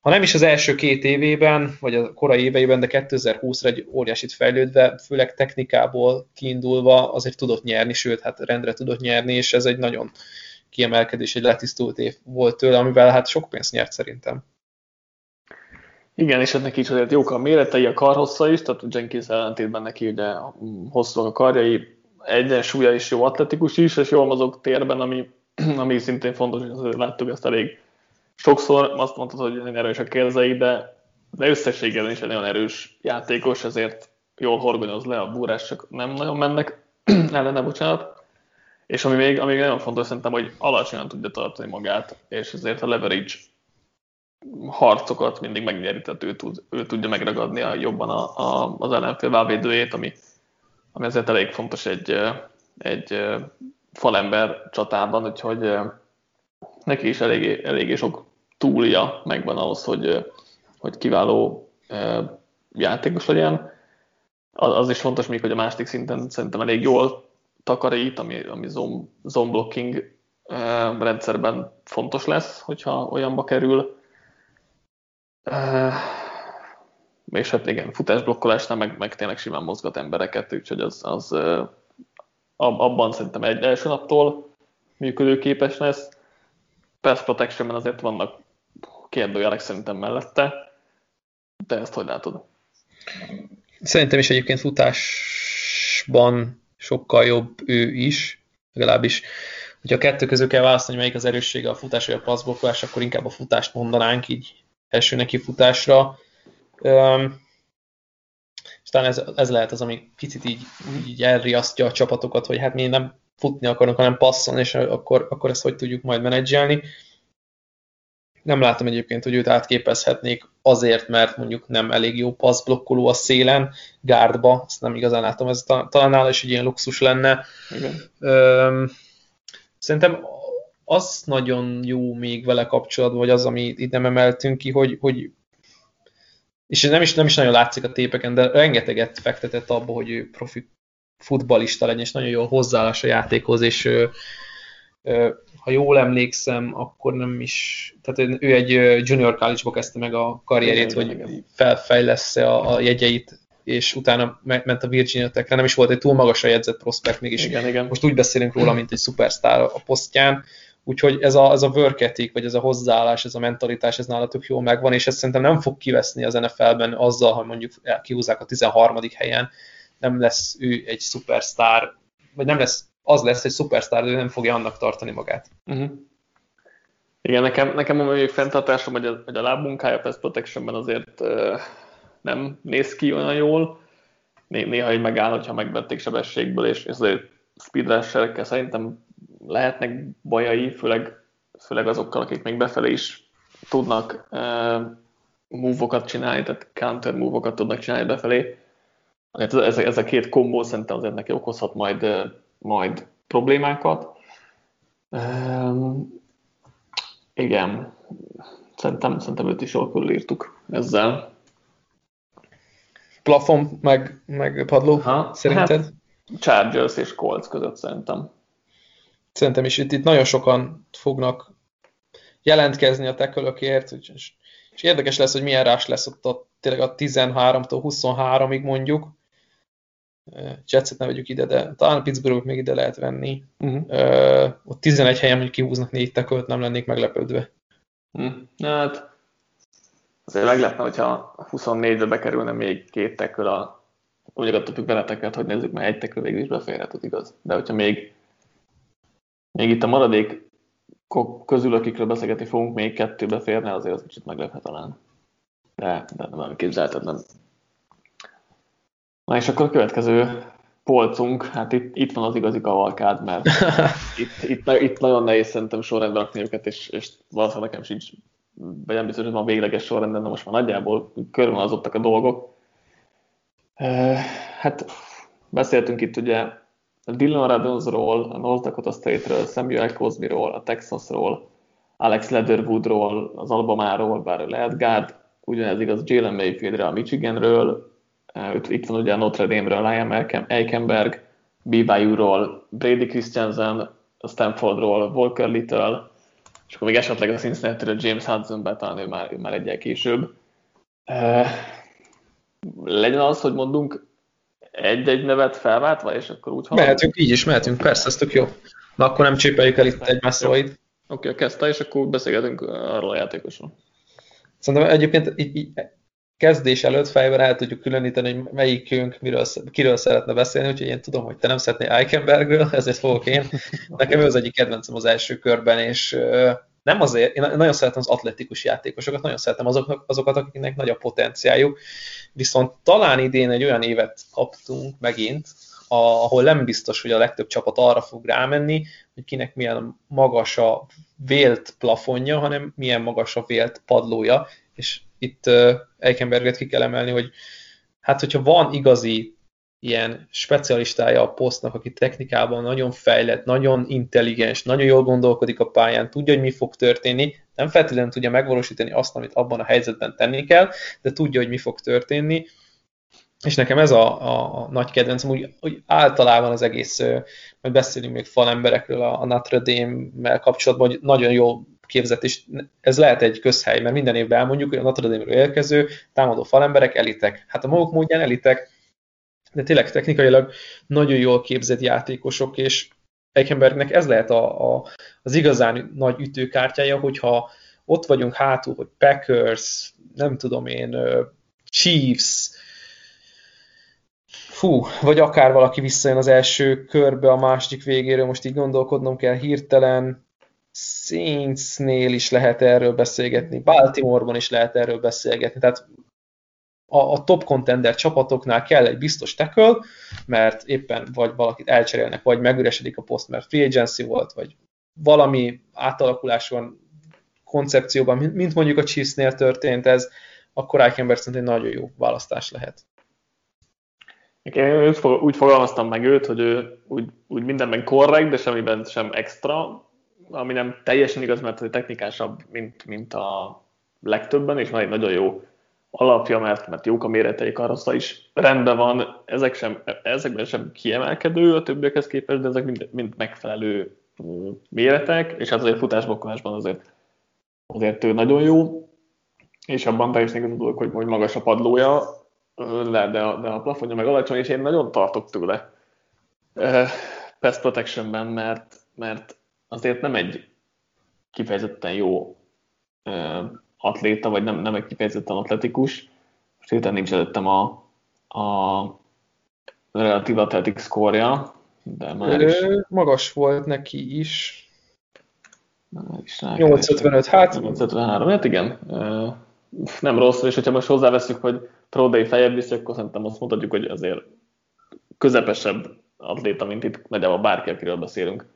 ha nem is az első két évében, vagy a korai éveiben, de 2020-ra egy óriásit fejlődve, főleg technikából kiindulva azért tudott nyerni, sőt, hát rendre tudott nyerni, és ez egy nagyon kiemelkedés, egy letisztult év volt tőle, amivel hát sok pénzt nyert szerintem. Igen, és ennek is azért jók a méretei, a karhossza is, tehát Jenkins ellentétben neki ugye hosszú a karjai, egyensúlya is jó, atletikus is, és jól mozog térben, ami, ami szintén fontos, hogy láttuk ezt elég sokszor, azt mondtad, hogy nagyon erős a kérzei, de, de összességében is egy nagyon erős játékos, ezért jól horgonyoz le, a búrás csak nem nagyon mennek ellene, bocsánat. És ami még, ami még nagyon fontos, szerintem, hogy alacsonyan tudja tartani magát, és ezért a leverage harcokat mindig megnyeri, tehát ő, tud, ő tudja megragadni a, jobban a, a, az ellenfél válvédőjét, ami, ami ezért elég fontos egy, egy falember csatában, úgyhogy neki is eléggé, eléggé sok túlja megvan ahhoz, hogy, hogy kiváló játékos legyen. Az is fontos még, hogy a másik szinten szerintem elég jól takarít, ami, ami zone, zone blocking rendszerben fontos lesz, hogyha olyanba kerül. És hát igen, futásblokkolásnál meg, meg tényleg simán mozgat embereket, úgyhogy az, az abban szerintem egy első naptól működőképes lesz. Pass protection azért vannak kérdőjelek szerintem mellette, de ezt hogy látod? Szerintem is egyébként futásban sokkal jobb ő is, legalábbis hogyha a kettő közül kell választani, melyik az erőssége, a futás vagy a passzblokkolás, akkor inkább a futást mondanánk így első neki futásra. Um, és talán ez, ez lehet az, ami picit így, így elriasztja a csapatokat, hogy hát mi nem futni akarunk, hanem passzon, és akkor, akkor ezt hogy tudjuk majd menedzselni. Nem látom egyébként, hogy őt átképezhetnék azért, mert mondjuk nem elég jó passzblokkoló a szélen, gárdba, ezt nem igazán látom, ez talán nála is egy ilyen luxus lenne. Igen. Szerintem az nagyon jó még vele kapcsolatban, vagy az, ami itt nem emeltünk ki, hogy, hogy és nem is, nem is nagyon látszik a tépeken, de rengeteget fektetett abba, hogy ő profi futbalista legyen, és nagyon jó hozzáállás a játékhoz, és ha jól emlékszem, akkor nem is, tehát ő egy junior college-ba kezdte meg a karrierét, igen, hogy igen. felfejlesz a, a jegyeit, és utána ment a Virginia Tech-re, nem is volt egy túl magasra jegyzett prospekt, mégis igen, igen. most úgy beszélünk róla, mint egy szupersztár a posztján, úgyhogy ez a, ez a work ethic, vagy ez a hozzáállás, ez a mentalitás, ez nálatok jól megvan, és ez szerintem nem fog kiveszni az NFL-ben azzal, hogy mondjuk kihúzzák a 13. helyen, nem lesz ő egy szupersztár, vagy nem lesz az lesz egy szupersztár, de nem fogja annak tartani magát. Uh-huh. Igen, nekem, nekem a még fenntartásom, hogy a, hogy a lábmunkája Pass Protectionben azért uh, nem néz ki olyan jól. Né, néha így megáll, hogyha megvették sebességből, és azért speed rusher szerintem lehetnek bajai, főleg, főleg azokkal, akik még befelé is tudnak uh, move-okat csinálni, tehát counter move-okat tudnak csinálni befelé. Ez, ez, ez a két kombó szerintem azért neki okozhat majd uh, majd problémákat. Um, igen, szerintem, szerintem őt is jól körülírtuk ezzel. Plafon meg, meg padló, ha, szerinted? Hát, Chargers és Colts között szerintem. Szerintem is itt, itt nagyon sokan fognak jelentkezni a tekölökért, és, és érdekes lesz, hogy milyen rás lesz ott a, tényleg a 13-tól 23-ig mondjuk, Jetset ne vegyük ide, de talán Pittsburgh még ide lehet venni. Uh-huh. Uh, ott 11 helyen mondjuk kihúznak négy tekölt, nem lennék meglepődve. Uh, hát azért meglepne, hogyha 24-be bekerülne még két teköl a úgy attól függ veleteket, hogy nézzük, mert egy teköl végül is beférhet, az igaz. De hogyha még, még itt a maradék közül, akikről beszélgetni fogunk, még kettő beférne, azért az kicsit meglepne talán. De, de nem képzelhetetlen. Na és akkor a következő polcunk, hát itt, itt van az igazi kavalkád, mert itt, itt, itt nagyon nehéz szerintem sorrendbe rakni őket, és, és valószínűleg nekem sincs, vagy nem biztos, hogy van végleges sorrendben, de most már nagyjából körvonalazottak a dolgok. Hát beszéltünk itt ugye a Dylan Radonsról, a North Dakota State-ről, Samuel Cosby-ról, a Texasról, Alex Leatherwoodról, az Alabama-ról, bár lehet guard, ugyanez igaz Jalen Mayfieldre, a Michiganről, itt van ugye a Notre Dame-ről, Liam Eikenberg, BYU-ról, Brady Christensen, Stanfordról, Volker Little, és akkor még esetleg a cincinnati James Hudson talán ő már, ő már egyel később. Legyen az, hogy mondunk egy-egy nevet felváltva, és akkor úgy haladunk? Mehetünk, így is mehetünk, persze, ez tök jó. Na akkor nem csépeljük el itt egymás szavaid. Oké, okay, kezdte, és akkor beszélgetünk arról a játékosról. Szerintem egyébként így, így kezdés előtt fejben el tudjuk különíteni, hogy melyikünk miről, kiről szeretne beszélni, úgyhogy én tudom, hogy te nem szeretnél Eichenbergről, ezért fogok én. Nekem ő az egyik kedvencem az első körben, és nem azért, én nagyon szeretem az atletikus játékosokat, nagyon szeretem azoknak, azokat, akiknek nagy a potenciáljuk, viszont talán idén egy olyan évet kaptunk megint, ahol nem biztos, hogy a legtöbb csapat arra fog rámenni, hogy kinek milyen magas a vélt plafonja, hanem milyen magas a vélt padlója, és itt uh, Eichenberget ki kell emelni, hogy hát hogyha van igazi ilyen specialistája a posztnak, aki technikában nagyon fejlett, nagyon intelligens, nagyon jól gondolkodik a pályán, tudja, hogy mi fog történni, nem feltétlenül tudja megvalósítani azt, amit abban a helyzetben tenni kell, de tudja, hogy mi fog történni, és nekem ez a, a, a nagy kedvencem, úgy, úgy általában az egész, majd beszélünk még falemberekről a, a Notre Dame-mel kapcsolatban, hogy nagyon jó képzett, és ez lehet egy közhely, mert minden évben elmondjuk, hogy a Notre Dame-ről érkező támadó falemberek elitek. Hát a maguk módján elitek, de tényleg technikailag nagyon jól képzett játékosok, és Eichenbergnek ez lehet a, a, az igazán nagy ütőkártyája, hogyha ott vagyunk hátul, hogy Packers, nem tudom én, Chiefs, fú, vagy akár valaki visszajön az első körbe a második végéről, most így gondolkodnom kell hirtelen, Saintsnél is lehet erről beszélgetni, Baltimoreban is lehet erről beszélgetni, tehát a, a top contender csapatoknál kell egy biztos tackle, mert éppen vagy valakit elcserélnek, vagy megüresedik a poszt, mert free agency volt, vagy valami átalakulás van koncepcióban, mint mondjuk a Chiefsnél történt ez, akkor Eichenberg szerint egy nagyon jó választás lehet. Én úgy fogalmaztam meg őt, hogy ő úgy, úgy mindenben korrekt, de semmiben sem extra, ami nem teljesen igaz, mert ő technikásabb, mint, mint a legtöbben, és van egy nagyon jó alapja, mert, mert jók a méretei, karosza is rendben van, ezek sem, ezekben sem kiemelkedő a többiekhez képest, de ezek mind, mind megfelelő méretek, és hát azért futásbokkolásban azért, azért ő nagyon jó, és abban teljesen igazodulok, hogy, hogy magas a padlója, de, de, a, de a plafonja meg alacsony, és én nagyon tartok tőle uh, Pass Protectionben, mert, mert azért nem egy kifejezetten jó uh, atléta, vagy nem, nem egy kifejezetten atletikus. Most hirtelen nincs előttem a, a relatív atletik szkórja, de már is... Magas volt neki is. is 855, hát... 853, hát igen. Nem rossz, és hogyha most hozzáveszünk, hogy Pro Day fejebb viszi, akkor szerintem azt mondhatjuk, hogy azért közepesebb atléta, mint itt nagyjából bárki, akiről beszélünk.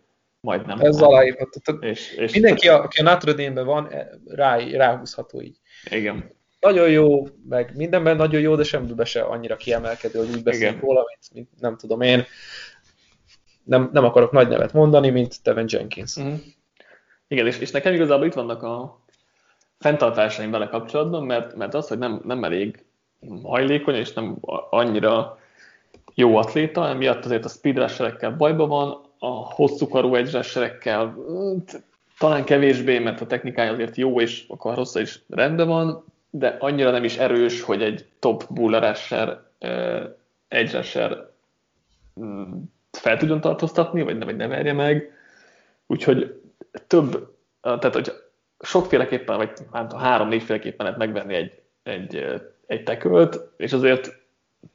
Majdnem. Ez aláírható. És, és Mindenki, a, aki a Notre Dame-ben van, e, rá, ráhúzható így. Igen. Nagyon jó, meg mindenben nagyon jó, de semmiben se annyira kiemelkedő, hogy úgy beszélünk róla, mint, mint, nem tudom én. Nem, nem akarok nagy nevet mondani, mint Tevin Jenkins. Mm. Igen, és, és nekem igazából itt vannak a fenntartásaim vele kapcsolatban, mert, mert az, hogy nem, nem elég hajlékony, és nem annyira jó atléta, emiatt azért a speed bajban van, a hosszú karú edge talán kevésbé, mert a technikája azért jó, és a karhossza is rendben van, de annyira nem is erős, hogy egy top bull rusher, edge rusher mm, fel tudjon tartóztatni, vagy, vagy ne verje meg. Úgyhogy több, tehát hogy sokféleképpen, vagy hát három-négyféleképpen lehet megvenni egy, egy, egy tekölt, és azért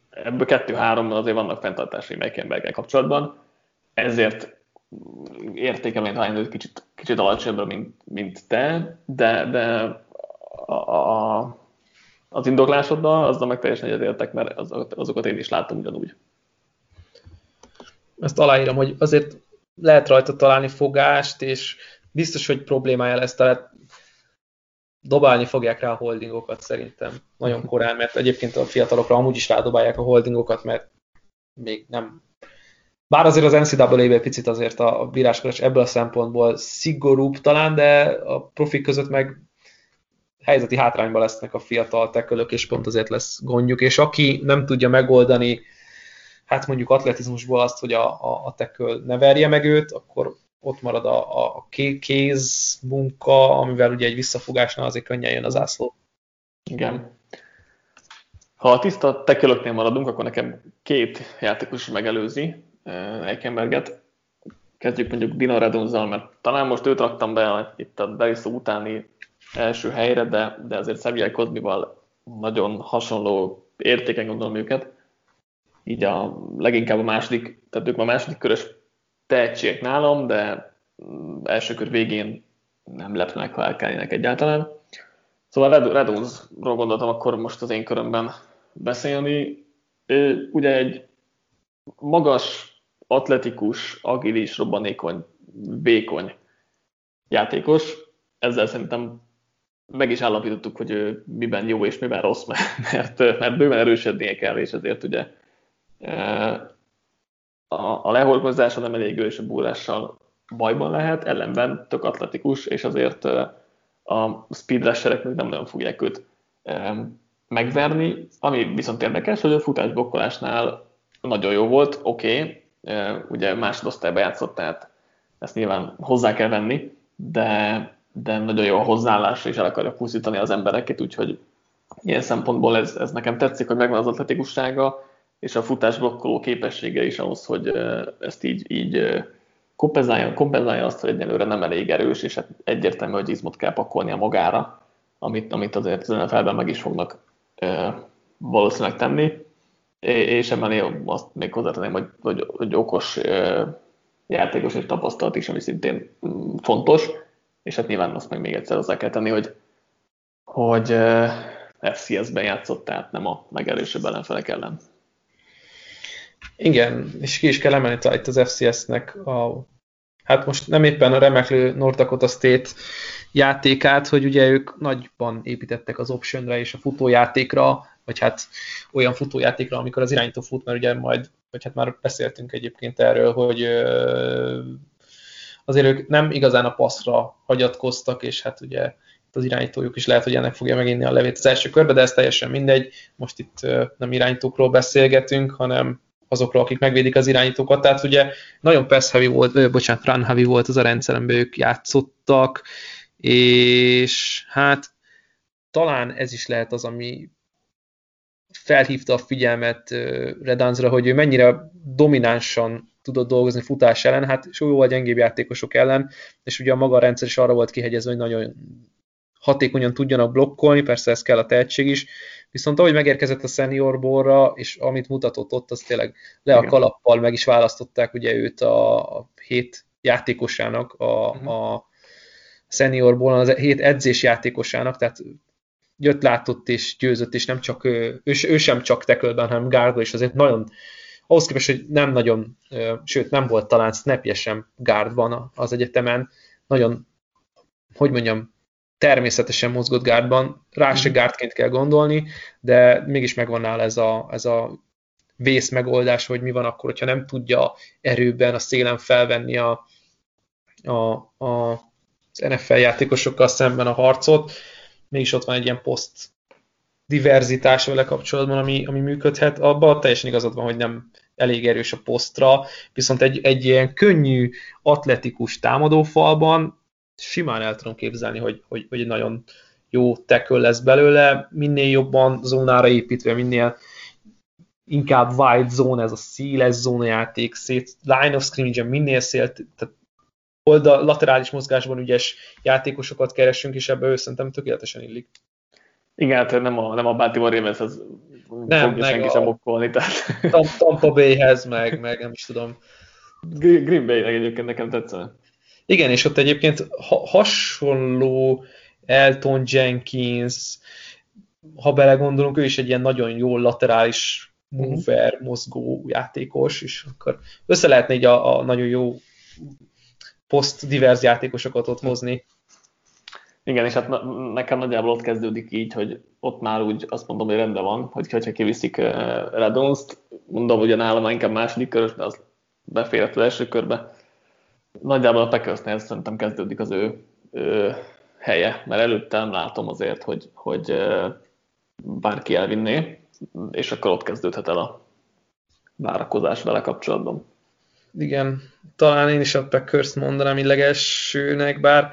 ebből kettő-háromban azért vannak fenntartásai Mekenberggel kapcsolatban ezért értékelem talán egy kicsit, kicsit alacsonyabbra, mint, mint te, de, de a, a, az indoklásoddal, azzal meg teljesen egyetértek, mert az, azokat én is látom ugyanúgy. Ezt aláírom, hogy azért lehet rajta találni fogást, és biztos, hogy problémája lesz, tehát dobálni fogják rá a holdingokat szerintem nagyon korán, mert egyébként a fiatalokra amúgy is rádobálják a holdingokat, mert még nem bár azért az NCAA-ben picit azért a bíráskodás ebből a szempontból szigorúbb talán, de a profik között meg helyzeti hátrányban lesznek a fiatal tekölök, és pont azért lesz gondjuk, és aki nem tudja megoldani, hát mondjuk atletizmusból azt, hogy a, a, a teköl ne verje meg őt, akkor ott marad a, a kéz munka, amivel ugye egy visszafogásnál azért könnyen jön az ászló. Igen. Ha a tiszta tekölöknél maradunk, akkor nekem két játékos megelőzi Eichenberget. Kezdjük mondjuk Dino Redonzzal, mert talán most őt raktam be itt a Deriszó utáni első helyre, de, de azért Xavier Kozmival nagyon hasonló értéken gondolom őket. Így a leginkább a második, tehát ők a második körös tehetségek nálam, de mm, első kör végén nem meg, ha elkellének egyáltalán. Szóval Redonzról gondoltam akkor most az én körömben beszélni. Ő ugye egy magas, atletikus, agilis, robbanékony, vékony játékos. Ezzel szerintem meg is állapítottuk, hogy ő miben jó és miben rossz, mert, mert bőven erősödnie kell, és ezért ugye a, a lehorgozása nem elég és a búrással bajban lehet, ellenben tök atletikus, és azért a speed rusherek még nem nagyon fogják őt megverni. Ami viszont érdekes, hogy a futásblokkolásnál nagyon jó volt, oké, okay, ugye másodosztályba játszott, tehát ezt nyilván hozzá kell venni, de, de nagyon jó a hozzáállásra, és el akarja pusztítani az embereket, úgyhogy ilyen szempontból ez, ez nekem tetszik, hogy megvan az atletikussága, és a futásblokkoló képessége is ahhoz, hogy ezt így, így kompenzálja, kompenzálja azt, hogy egyelőre nem elég erős, és hát egyértelmű, hogy izmot kell pakolnia magára, amit, amit azért az NFL-ben meg is fognak valószínűleg tenni, és én azt még hozzátenném, hogy, hogy, hogy okos játékos és tapasztalat is, ami szintén mm, fontos, és hát nyilván azt meg még egyszer hozzá kell tenni, hogy, hogy FCS-ben játszott, tehát nem a megerősebb ellenfelek ellen. Igen, és ki is kell emelni itt az FCS-nek a hát most nem éppen a remeklő North Dakota State játékát, hogy ugye ők nagyban építettek az optionre és a futójátékra, vagy hát olyan futójátékra, amikor az irányító fut, mert ugye majd, vagy hát már beszéltünk egyébként erről, hogy azért ők nem igazán a passzra hagyatkoztak, és hát ugye az irányítójuk is lehet, hogy ennek fogja meginni a levét az első körbe, de ez teljesen mindegy. Most itt nem irányítókról beszélgetünk, hanem azokról, akik megvédik az irányítókat. Tehát ugye nagyon pass heavy volt, ö, bocsánat, run heavy volt az a rendszer, amiben ők játszottak, és hát talán ez is lehet az, ami felhívta a figyelmet Redanzra, hogy ő mennyire dominánsan tudott dolgozni futás ellen, hát súlyóval gyengébb játékosok ellen, és ugye a maga a rendszer is arra volt kihegyezve, hogy nagyon hatékonyan tudjanak blokkolni, persze ez kell a tehetség is, viszont ahogy megérkezett a seniorborra, és amit mutatott ott, az tényleg le a kalappal meg is választották ugye őt a, a hét játékosának, a, uh-huh. a seniorból, az hét edzés játékosának, tehát jött, látott és győzött, és nem csak ő, ő sem csak tekölben, hanem Gárba, és azért nagyon, ahhoz képest, hogy nem nagyon, sőt nem volt talán snapje sem gárdban az egyetemen, nagyon, hogy mondjam, természetesen mozgott gárdban, rá se mhm. gárdként kell gondolni, de mégis megvan nála ez a, ez a vész megoldás, hogy mi van akkor, hogyha nem tudja erőben a szélen felvenni a, a, a, az NFL játékosokkal szemben a harcot, mégis ott van egy ilyen poszt diverzitás vele kapcsolatban, ami, ami működhet. Abban teljesen igazad van, hogy nem elég erős a posztra, viszont egy, egy ilyen könnyű, atletikus támadófalban simán el tudom képzelni, hogy, hogy, hogy nagyon jó tackle lesz belőle, minél jobban zónára építve, minél inkább wide zone, ez a széles zónajáték, szét, line of scrimmage minél szél, tehát oldal, laterális mozgásban ügyes játékosokat keresünk, és ebbe ő szerintem tökéletesen illik. Igen, hát nem a, nem a Baltimore Ravens, az nem, fogja senki sem okkolni. Tehát... Tampa Bayhez, meg, meg nem is tudom. Green Bay-nek egyébként nekem tetszene. Igen, és ott egyébként ha, hasonló Elton Jenkins, ha belegondolunk, ő is egy ilyen nagyon jó laterális mover, mozgó játékos, és akkor össze lehetne így a, a nagyon jó poszt-divers játékosokat ott hozni. Igen, és hát nekem nagyjából ott kezdődik így, hogy ott már úgy azt mondom, hogy rendben van, hogy ha kiviszik uh, Redonst, mondom, hogy nálam inkább második körös, de az beférhet az első körbe. Nagyjából a Packersnél szerintem kezdődik az ő, ő helye, mert előtte nem látom azért, hogy, hogy bárki elvinné, és akkor ott kezdődhet el a várakozás vele kapcsolatban. Igen, talán én is a Packers mondanám így legelsőnek, bár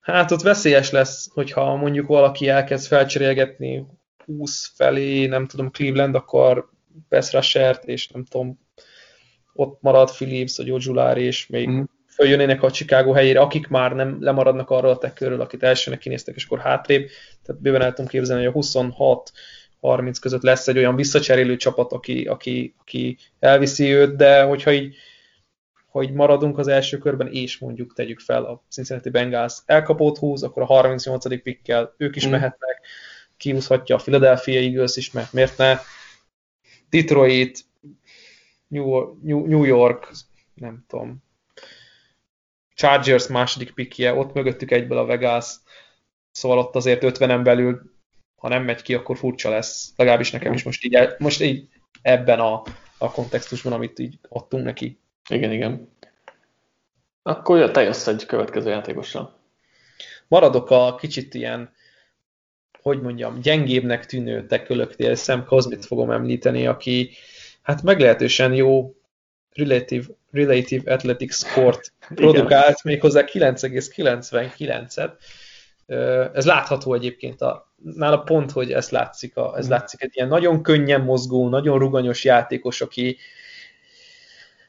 hát ott veszélyes lesz, hogyha mondjuk valaki elkezd felcserélgetni 20 felé, nem tudom, Cleveland, akkor pass rushert, és nem tudom, ott marad Phillips, vagy Ojulár, és még mm. följönnének a Chicago helyére, akik már nem lemaradnak arról a tekkörről, akit elsőnek kinéztek, és akkor hátrébb. Tehát bőven el tudom képzelni, hogy a 26 30 között lesz egy olyan visszacserélő csapat, aki, aki, aki elviszi őt, de hogyha így hogy maradunk az első körben, és mondjuk tegyük fel a Cincinnati Bengals elkapót húz, akkor a 38. pikkel ők is mm. mehetnek, kihúzhatja a Philadelphia Eagles is, mert miért ne? Detroit, New, New York, nem tudom, Chargers második pikje, ott mögöttük egyből a Vegas, szóval ott azért 50-en belül, ha nem megy ki, akkor furcsa lesz. Legalábbis nekem is most így, most így ebben a, a kontextusban, amit így adtunk neki. Igen, igen. Akkor ja, te jössz egy következő játékossal. Maradok a kicsit ilyen hogy mondjam, gyengébbnek tűnő tekölöknél Sam Cosmit fogom említeni, aki hát meglehetősen jó relative, relative athletic score-t produkált, méghozzá 9,99-et. Ez látható egyébként a, nála pont, hogy ez látszik, a, ez mm. látszik egy ilyen nagyon könnyen mozgó, nagyon ruganyos játékos, aki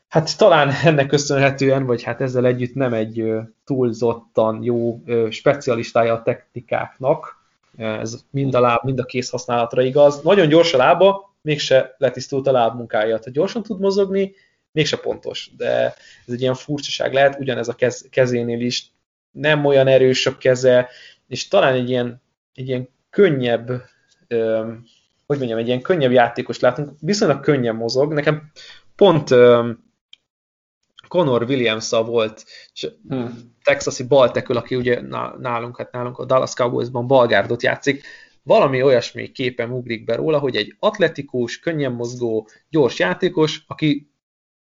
hát talán ennek köszönhetően, vagy hát ezzel együtt nem egy túlzottan jó specialistája a technikáknak, ez mind a láb, mind a kész használatra igaz. Nagyon gyors a lába, mégse letisztult a lábmunkája. Tehát gyorsan tud mozogni, mégse pontos, de ez egy ilyen furcsaság lehet, ugyanez a kez, kezénél is nem olyan erős a keze, és talán egy ilyen, egy ilyen könnyebb, hogy mondjam, egy ilyen könnyebb játékos látunk, viszonylag könnyen mozog. Nekem pont Conor williams volt hmm. texasi baltekül, aki ugye nálunk, hát nálunk a Dallas Cowboys-ban balgárdot játszik, valami olyasmi képen ugrik be róla, hogy egy atletikus, könnyen mozgó, gyors játékos, aki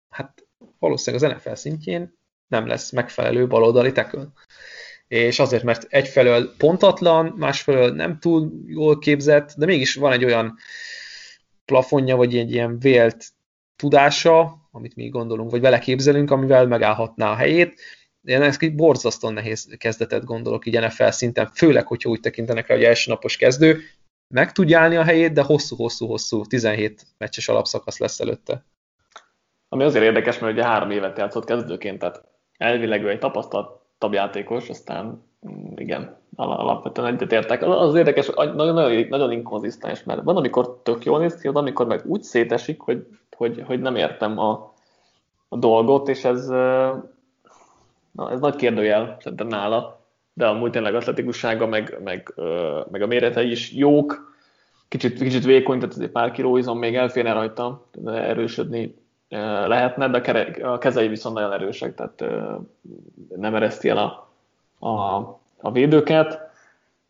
hát valószínűleg az NFL szintjén nem lesz megfelelő baloldali tackle. És azért, mert egyfelől pontatlan, másfelől nem túl jól képzett, de mégis van egy olyan plafonja, vagy egy ilyen vélt tudása, amit mi gondolunk, vagy vele képzelünk, amivel megállhatná a helyét. Én ezt egy borzasztóan nehéz kezdetet gondolok így NFL szinten, főleg, hogyha úgy tekintenek rá, hogy első napos kezdő, meg tudja állni a helyét, de hosszú-hosszú-hosszú 17 meccses alapszakasz lesz előtte. Ami azért érdekes, mert ugye három évet játszott kezdőként, tehát elvileg ő egy tapasztaltabb játékos, aztán mm, igen, alapvetően egyetértek. Az érdekes, nagyon, nagyon, nagyon inkonzisztens, mert van, amikor tök jól néz ki, az amikor meg úgy szétesik, hogy hogy, hogy nem értem a, a dolgot, és ez, na, ez nagy kérdőjel szerintem nála, de amúgy tényleg atletikussága, meg, meg, meg a méretei is jók, kicsit, kicsit vékony, tehát azért pár kiló izom még elférne rajta, erősödni lehetne, de a kezei viszont nagyon erősek, tehát nem ereszti el a, a, a védőket.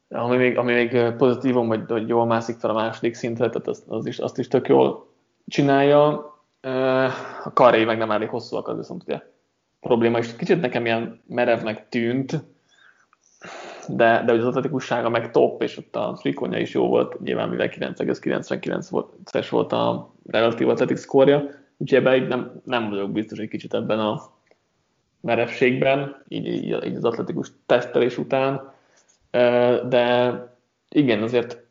Ami még, ami még pozitívum, hogy, hogy jól mászik fel a második szintre, tehát az, az is, azt is tök jól csinálja, a karjai meg nem elég hosszúak, az viszont ugye probléma, és kicsit nekem ilyen merevnek tűnt, de, de az atletikussága meg top, és ott a frikonja is jó volt, nyilván mivel 9,99-es volt a relatív atletik szkórja, úgyhogy ebben nem, nem vagyok biztos egy kicsit ebben a merevségben, így, így, az atletikus tesztelés után, de igen, azért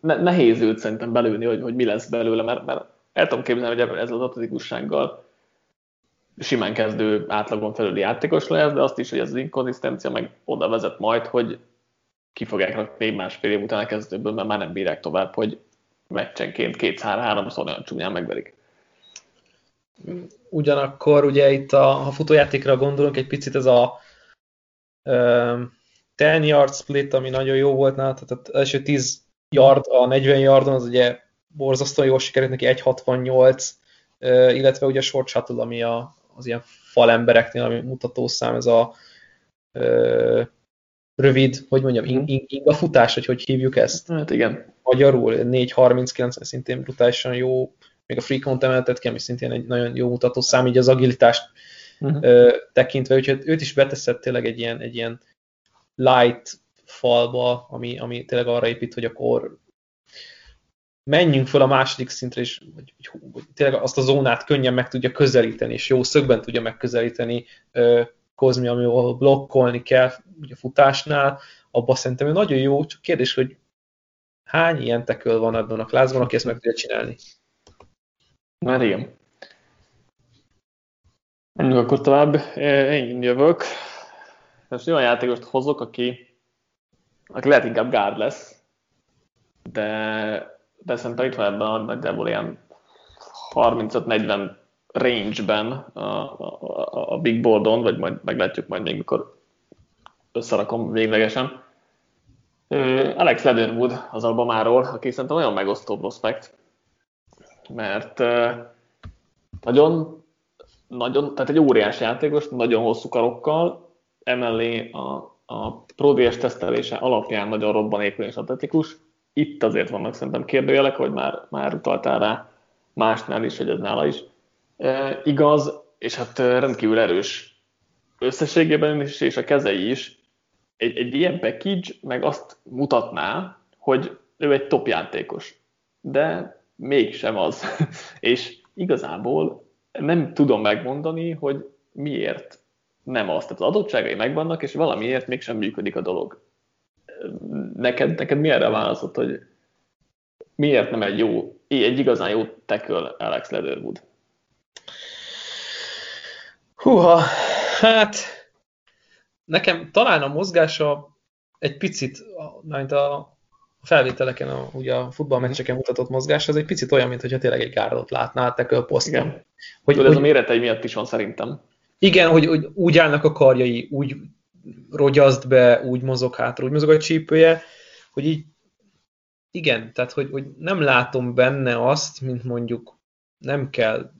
nehéz őt szerintem belőni, hogy, hogy mi lesz belőle, mert, mert el tudom képzelni, hogy ez az atletikussággal simán kezdő átlagon felüli játékos lesz, de azt is, hogy ez az inkonzisztencia meg oda vezet majd, hogy ki fogják rakni másfél év után a kezdőből, mert már nem bírják tovább, hogy meccsenként kétszer-háromszor nagyon csúnyán megverik. Ugyanakkor ugye itt a, ha futójátékra gondolunk, egy picit ez a uh, 10 yard split, ami nagyon jó volt nála, tehát az első 10 yard, a 40 yardon az ugye borzasztóan jól sikerült neki 1.68, illetve ugye a short shuttle, ami a, az ilyen falembereknél, ami mutatószám, ez a ö, rövid, hogy mondjam, ing, ing, ing, a futás, hogy hogy hívjuk ezt? Hát igen. Magyarul 4.39, szintén brutálisan jó, még a free count emeltet ki, ami szintén egy nagyon jó mutatószám, így az agilitást uh-huh. ö, tekintve, úgyhogy őt is beteszett tényleg egy ilyen, egy ilyen light falba, ami, ami tényleg arra épít, hogy akkor menjünk fel a második szintre, és hogy, hogy, hogy tényleg azt a zónát könnyen meg tudja közelíteni, és jó szögben tudja megközelíteni Kozmi, amivel blokkolni kell ugye futásnál, abban szerintem nagyon jó, csak kérdés, hogy hány ilyen teköl van ebben a klászban, aki ezt meg tudja csinálni? Már igen. Menjünk akkor tovább. Én jövök. Most olyan játékost hozok, aki, aki lehet inkább gárd lesz, de, de szerintem itt van ebben nagyjából ilyen 35-40 range-ben a, a, a big boardon, vagy majd meglátjuk majd még, mikor összerakom véglegesen. Alex Leatherwood az Albamáról, aki szerintem olyan megosztó prospekt, mert nagyon, nagyon, tehát egy óriás játékos, nagyon hosszú karokkal, emellé a, a Pro tesztelése alapján nagyon robbanékony és atletikus. Itt azért vannak szerintem kérdőjelek, hogy már, már utaltál rá másnál is, hogy ez nála is. Igaz, és hát rendkívül erős összességében is, és a kezei is. Egy, egy ilyen package meg azt mutatná, hogy ő egy top játékos. De mégsem az. és igazából nem tudom megmondani, hogy miért nem az. Tehát az adottságai megvannak, és valamiért mégsem működik a dolog. Neked, neked mi erre válaszott, hogy miért nem egy jó, egy igazán jó tackle Alex Leatherwood? Húha, hát nekem talán a mozgása egy picit, mint a felvételeken, a, ugye a futballmeccseken mutatott mozgás, az egy picit olyan, mintha tényleg egy gárdot látnál tackle poszton. Igen. Hogy, Tudod, ez hogy, a méretei miatt is van szerintem. Igen, hogy, hogy úgy állnak a karjai, úgy rogyaszt be, úgy mozog hátra, úgy mozog a csípője, hogy így igen, tehát hogy, hogy nem látom benne azt, mint mondjuk nem kell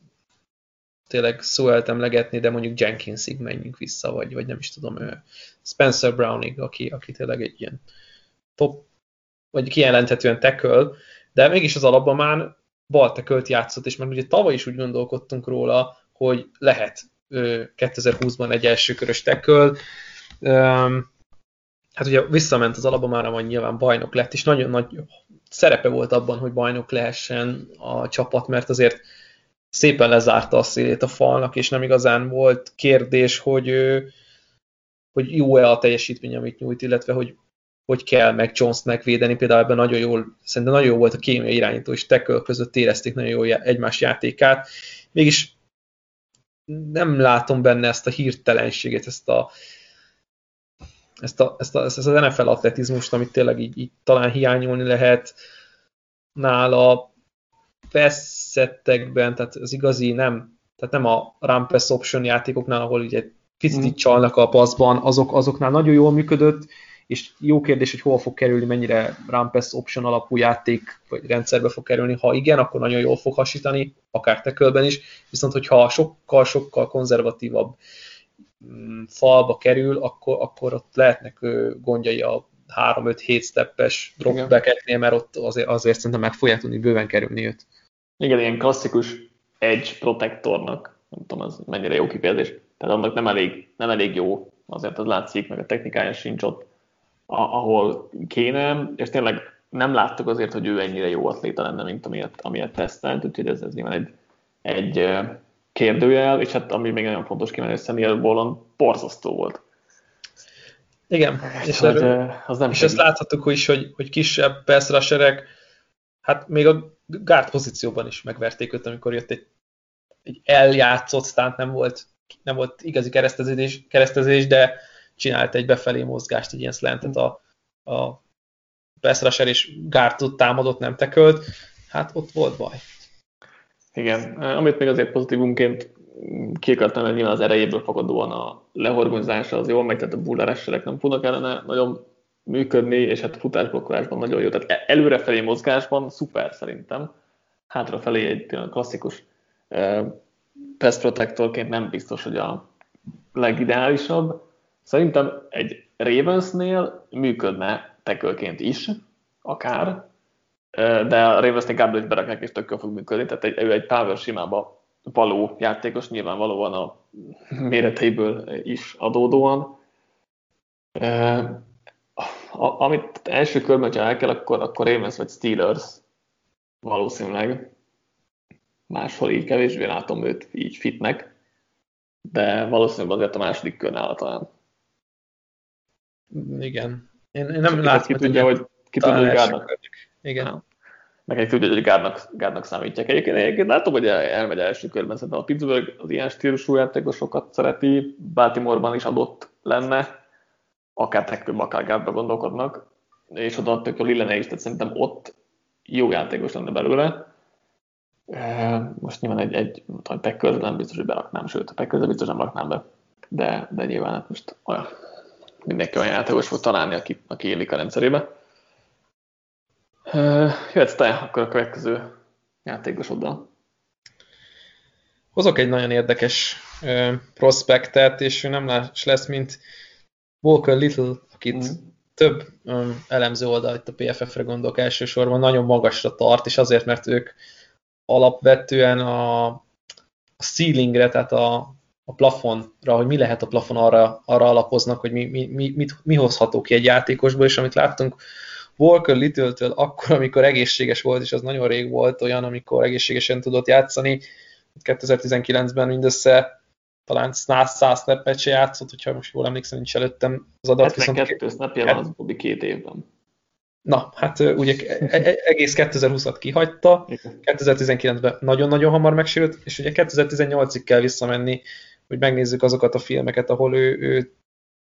tényleg eltemlegetni, de mondjuk Jenkinsig menjünk vissza, vagy, vagy nem is tudom, Spencer Browning, aki, aki tényleg egy ilyen top, vagy kijelenthetően tackle, de mégis az alapban bal tackle játszott, és már ugye tavaly is úgy gondolkodtunk róla, hogy lehet 2020-ban egy első körös tackle. Hát ugye visszament az Alabamára, majd nyilván bajnok lett, és nagyon nagy szerepe volt abban, hogy bajnok lehessen a csapat, mert azért szépen lezárta a szélét a falnak, és nem igazán volt kérdés, hogy, hogy jó-e a teljesítmény, amit nyújt, illetve hogy hogy kell meg Jones megvédeni, például ebben nagyon jól, szerintem nagyon jó volt a kémia irányító és tackle között érezték nagyon jól egymás játékát. Mégis nem látom benne ezt a hirtelenséget, ezt a, ezt, a, ezt, a, ezt az NFL atletizmust, amit tényleg így, így talán hiányolni lehet nála passzettekben, tehát az igazi nem, tehát nem a run pass option játékoknál, ahol ugye picit mm. csalnak a passzban, azok, azoknál nagyon jól működött, és jó kérdés, hogy hol fog kerülni, mennyire run pass option alapú játék vagy rendszerbe fog kerülni. Ha igen, akkor nagyon jól fog hasítani, akár tekölben is, viszont hogyha sokkal-sokkal konzervatívabb mm, falba kerül, akkor, akkor ott lehetnek gondjai a 3-5-7 steppes dropbackeknél, mert ott azért, azért szerintem meg fogják tudni bőven kerülni őt. Igen, ilyen klasszikus edge protectornak, nem tudom, az mennyire jó kifejezés, tehát annak nem elég, nem elég jó, azért az látszik, meg a technikája sincs ott ahol kéne, és tényleg nem láttuk azért, hogy ő ennyire jó atléta lenne, mint amilyet, amilyet tesztelt, úgyhogy ez, ez nyilván egy, egy kérdőjel, és hát ami még nagyon fontos kimenni, hogy Samuel Bolon borzasztó volt. Igen, és, hogy, erről, az nem és ezt láthattuk is, hogy, hogy kisebb persze hát még a guard pozícióban is megverték őt, amikor jött egy, egy eljátszott stánt, nem volt, nem volt igazi keresztezés, keresztezés, de csinált egy befelé mozgást, egy ilyen slantet a, a pass rusher és Gártot támadott, nem tekölt, hát ott volt baj. Igen, amit még azért pozitívunként ki akartam nyilván az erejéből fakadóan a lehorgonyzása az jól megy, tehát a bulleresserek nem fognak ellene nagyon működni, és hát futásblokkolásban nagyon jó. Tehát e- előrefelé mozgásban szuper szerintem. Hátrafelé egy klasszikus pass protectorként nem biztos, hogy a legideálisabb, Szerintem egy Ravensnél működne tekölként is, akár, de a Ravensnél Gabriel is berakják, tökkel fog működni, tehát egy, ő egy power simába való játékos, nyilvánvalóan a méreteiből is adódóan. Amit első körben, ha el kell, akkor, akkor Ravens vagy Steelers, valószínűleg. Máshol így kevésbé látom őt így fitnek, de valószínűleg azért a második kör nála talán. Igen. Én, én nem látom, ki tudja, hogy ki tudja, hogy Gárdnak. Igen. Meg egy tudja, hogy Gárdnak, Gárdnak számítják. Egyébként, egyébként látom, hogy elmegy első körben, szerintem a Pittsburgh az ilyen stílusú játékosokat szereti, Baltimoreban is adott lenne, akár Tekköbb, akár Gárdba gondolkodnak, és oda tök a Lillene is, tehát szerintem ott jó játékos lenne belőle. Most nyilván egy, egy Packers nem biztos, hogy beraknám, sőt, a Packers biztos nem raknám be, de, de nyilván hát most olyan, mindenki olyan játékos fog találni, aki, aki élik a rendszerébe. Jöhetsz te akkor a következő játékosoddal. Hozok egy nagyon érdekes prospektet, és ő nem lesz, mint Walker Little, akit mm több um, elemző oldal, itt a PFF-re gondolok elsősorban, nagyon magasra tart, és azért, mert ők alapvetően a, a ceilingre, tehát a, a plafonra, hogy mi lehet a plafon, arra, arra alapoznak, hogy mi, mi, mi, mit, mi hozható ki egy játékosból, és amit láttunk Walker Little-től akkor, amikor egészséges volt, és az nagyon rég volt olyan, amikor egészségesen tudott játszani, 2019-ben mindössze talán 100, 100 snappet se játszott, hogyha most jól emlékszem, nincs előttem az adat. 72 snapja van az utóbbi két évben. Na, hát ugye e, e, egész 2020-at kihagyta, 2019-ben nagyon-nagyon hamar megsérült, és ugye 2018-ig kell visszamenni, hogy megnézzük azokat a filmeket, ahol ő, ő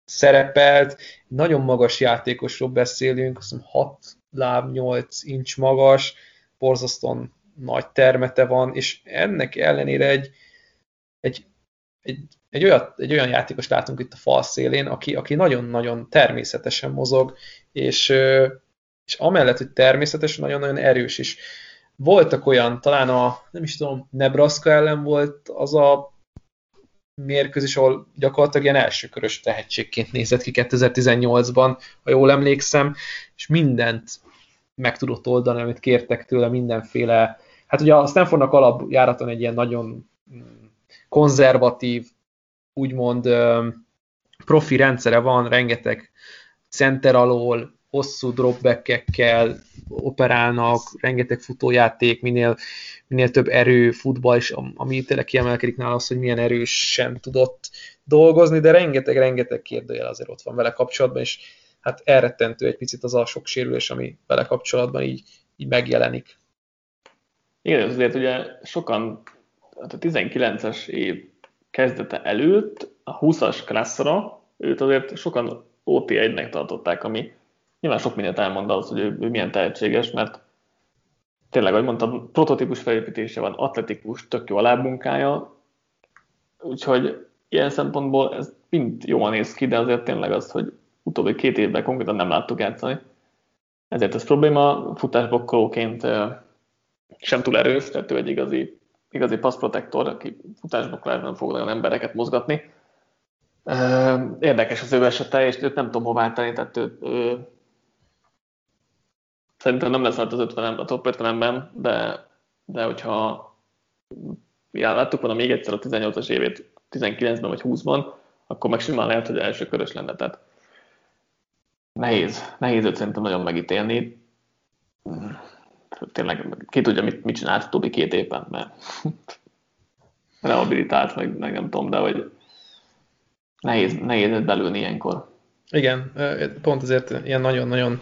szerepelt. Nagyon magas játékosról beszélünk, azt mondom 6 láb, 8 incs magas, borzasztóan nagy termete van, és ennek ellenére egy, egy egy, egy, olyat, egy olyan játékos látunk itt a fal szélén, aki, aki nagyon-nagyon természetesen mozog, és, és amellett, hogy természetes, nagyon-nagyon erős is. Voltak olyan, talán a, nem is tudom, Nebraska ellen volt az a mérkőzés, ahol gyakorlatilag ilyen elsőkörös tehetségként nézett ki 2018-ban, ha jól emlékszem, és mindent meg tudott oldani, amit kértek tőle, mindenféle. Hát ugye a Stanfordnak alapjáraton egy ilyen nagyon konzervatív, úgymond profi rendszere van, rengeteg center alól, hosszú dropbackekkel operálnak, rengeteg futójáték, minél, minél több erő, futball, és ami tényleg kiemelkedik nála az, hogy milyen erősen tudott dolgozni, de rengeteg-rengeteg kérdőjel azért ott van vele kapcsolatban, és hát elrettentő egy picit az a sok sérülés, ami vele kapcsolatban így, így megjelenik. Igen, azért ugye sokan hát a 19-es év kezdete előtt a 20-as klasszra őt azért sokan OT1-nek tartották, ami nyilván sok mindent elmond az, hogy ő, ő milyen tehetséges, mert tényleg, ahogy mondtam, prototípus felépítése van, atletikus, tök jó a lábmunkája, úgyhogy ilyen szempontból ez mind jól néz ki, de azért tényleg az, hogy utóbbi két évben konkrétan nem láttuk játszani. Ezért ez probléma, futásbokkolóként sem túl erős, tehát ő egy igazi igazi passzprotektor, aki futásboklásban fog olyan embereket mozgatni. Érdekes az ő esete, és őt nem tudom hová tenni, tehát ő, ő, szerintem nem lesz az 50 a top 50-ben, de, de hogyha já, láttuk volna még egyszer a 18-as évét 19-ben vagy 20-ban, akkor meg simán lehet, hogy első körös lenne. Tehát nehéz, nehéz őt szerintem nagyon megítélni tényleg ki tudja, mit, mit csinált utóbbi két évben, mert rehabilitált, meg, meg nem tudom, de hogy nehéz, nehéz belülni ilyenkor. Igen, pont ezért ilyen nagyon-nagyon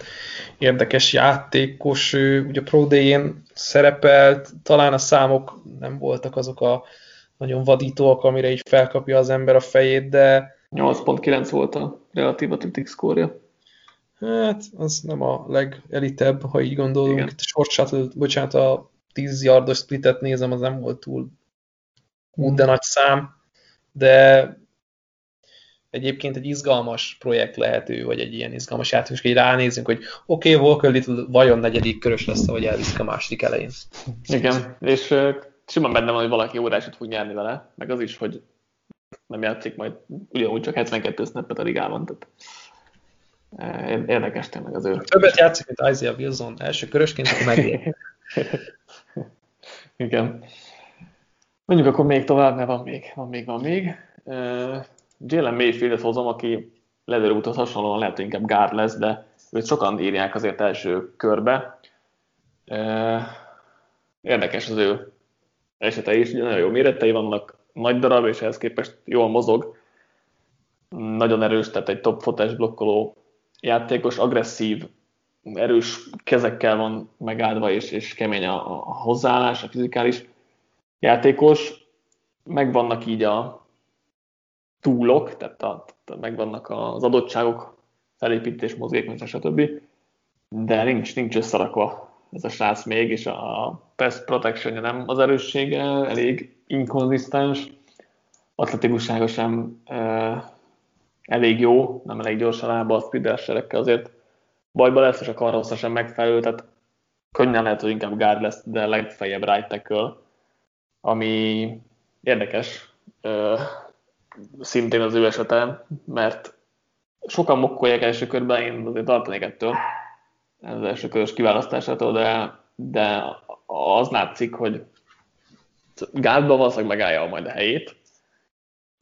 érdekes játékos, ugye a Pro Day-én szerepelt, talán a számok nem voltak azok a nagyon vadítóak, amire így felkapja az ember a fejét, de... 8.9 volt a relatív atletik szkórja. Hát, az nem a legelitebb, ha így gondolunk. Igen. Short shuttle, bocsánat, a 10 yardos splitet nézem, az nem volt túl út, de nagy szám, de egyébként egy izgalmas projekt lehető, vagy egy ilyen izgalmas játék, hogy ránézünk, hogy oké, okay, Walker Little vajon negyedik körös lesz, vagy elviszik a második elején. Igen, és uh, simán benne van, hogy valaki órásot fog nyerni vele, meg az is, hogy nem játszik majd ugyanúgy csak 72 snappet a ligában, tehát Érdekes tényleg az ő. Többet játszik, mint Isaiah Wilson első körösként, akkor megér. Igen. Mondjuk akkor még tovább, mert van még, van még, van még. Uh, Jalen Mayfield-et hozom, aki Leather úthoz hasonlóan lehet, hogy inkább gár lesz, de őt sokan írják azért első körbe. Uh, érdekes az ő esete is, nagyon jó méretei vannak, nagy darab, és ehhez képest jól mozog. Nagyon erős, tehát egy top fotás blokkoló játékos, agresszív, erős kezekkel van megáldva, és, és kemény a, a hozzáállás, a fizikális játékos. Megvannak így a túlok, tehát a, megvannak az adottságok, felépítés, mozgékonyság, stb. De nincs, nincs összerakva ez a srác még, és a pass protection nem az erőssége, elég inkonzisztens, atletikussága sem e, elég jó, nem elég gyorsan lába a speederserekkel azért bajba lesz, és a karhossza sem megfelelő, tehát könnyen lehet, hogy inkább guard lesz, de legfeljebb right tackle, ami érdekes, e, szintén az ő esete, mert sokan mokkolják első körben, én azért tartanék ettől, az első körös kiválasztásától, de, de az látszik, hogy gátban valószínűleg megállja majd a helyét,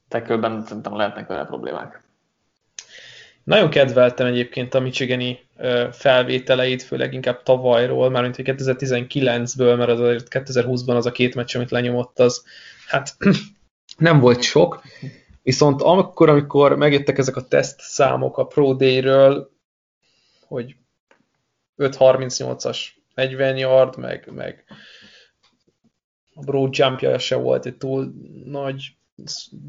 tekölben szerintem lehetnek vele problémák. Nagyon kedveltem egyébként a Michigani felvételeit, főleg inkább tavalyról, már mint 2019-ből, mert az azért 2020-ban az a két meccs, amit lenyomott, az hát nem volt sok. Viszont akkor, amikor megjöttek ezek a teszt számok a Pro Day-ről, hogy 5.38-as 40 yard, meg, meg a broad jumpja se volt egy túl nagy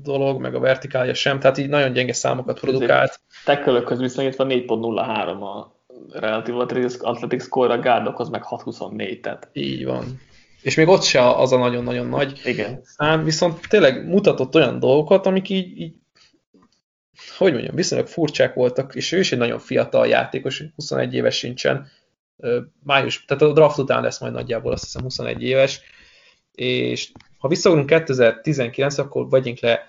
dolog, meg a vertikálja sem, tehát így nagyon gyenge számokat produkált. Tekkelőkhöz viszonyítva 4.03 a relatív athletics score, a gárdokhoz meg 6.24, tehát. Így van. És még ott se az a nagyon-nagyon nagy Igen. szám, viszont tényleg mutatott olyan dolgokat, amik így, így hogy mondjam, viszonylag furcsák voltak, és ő is egy nagyon fiatal játékos, 21 éves sincsen, május, tehát a draft után lesz majd nagyjából azt hiszem 21 éves, és ha visszaugrunk 2019, akkor vegyünk le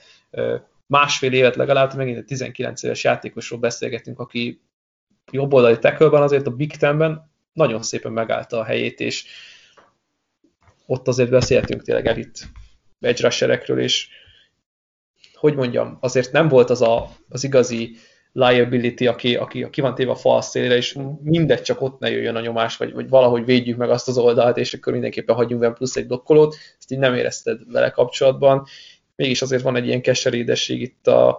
másfél évet legalább, megint egy 19 éves játékosról beszélgetünk, aki jobboldali tackle azért a Big Ten-ben nagyon szépen megállta a helyét, és ott azért beszéltünk tényleg elit edge és hogy mondjam, azért nem volt az a, az igazi liability, aki, aki, aki van téve a fal szélére, és mindegy, csak ott ne jöjjön a nyomás, vagy, vagy valahogy védjük meg azt az oldalt, és akkor mindenképpen hagyjunk vele plusz egy blokkolót, ezt így nem érezted vele kapcsolatban. Mégis azért van egy ilyen keserédesség itt a,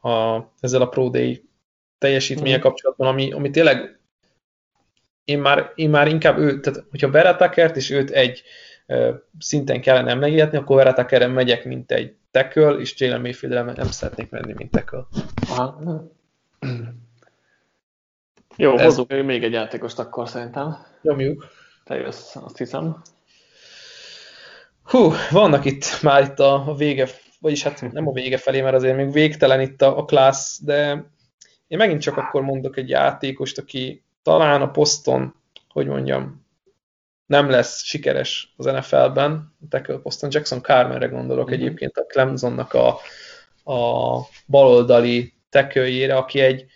a, ezzel a Pro Day teljesítménye mm. kapcsolatban, ami, ami tényleg én már, én már inkább ő, tehát hogyha Beratakert és őt egy szinten kellene emlegetni, akkor Veratakerren megyek, mint egy tackle, és Jalen mayfield nem szeretnék menni, mint tackle. Aha. Jó, Ez... hozzuk még egy játékost akkor szerintem. Nyomjuk. Te jössz, azt hiszem. Hú, vannak itt már itt a, a vége, vagyis hát nem a vége felé, mert azért még végtelen itt a, a class, de én megint csak akkor mondok egy játékost, aki talán a poszton, hogy mondjam, nem lesz sikeres az NFL-ben, tackle poszton, Jackson Carmenre gondolok mm-hmm. egyébként a Clemsonnak a, a baloldali tekőjére, aki egy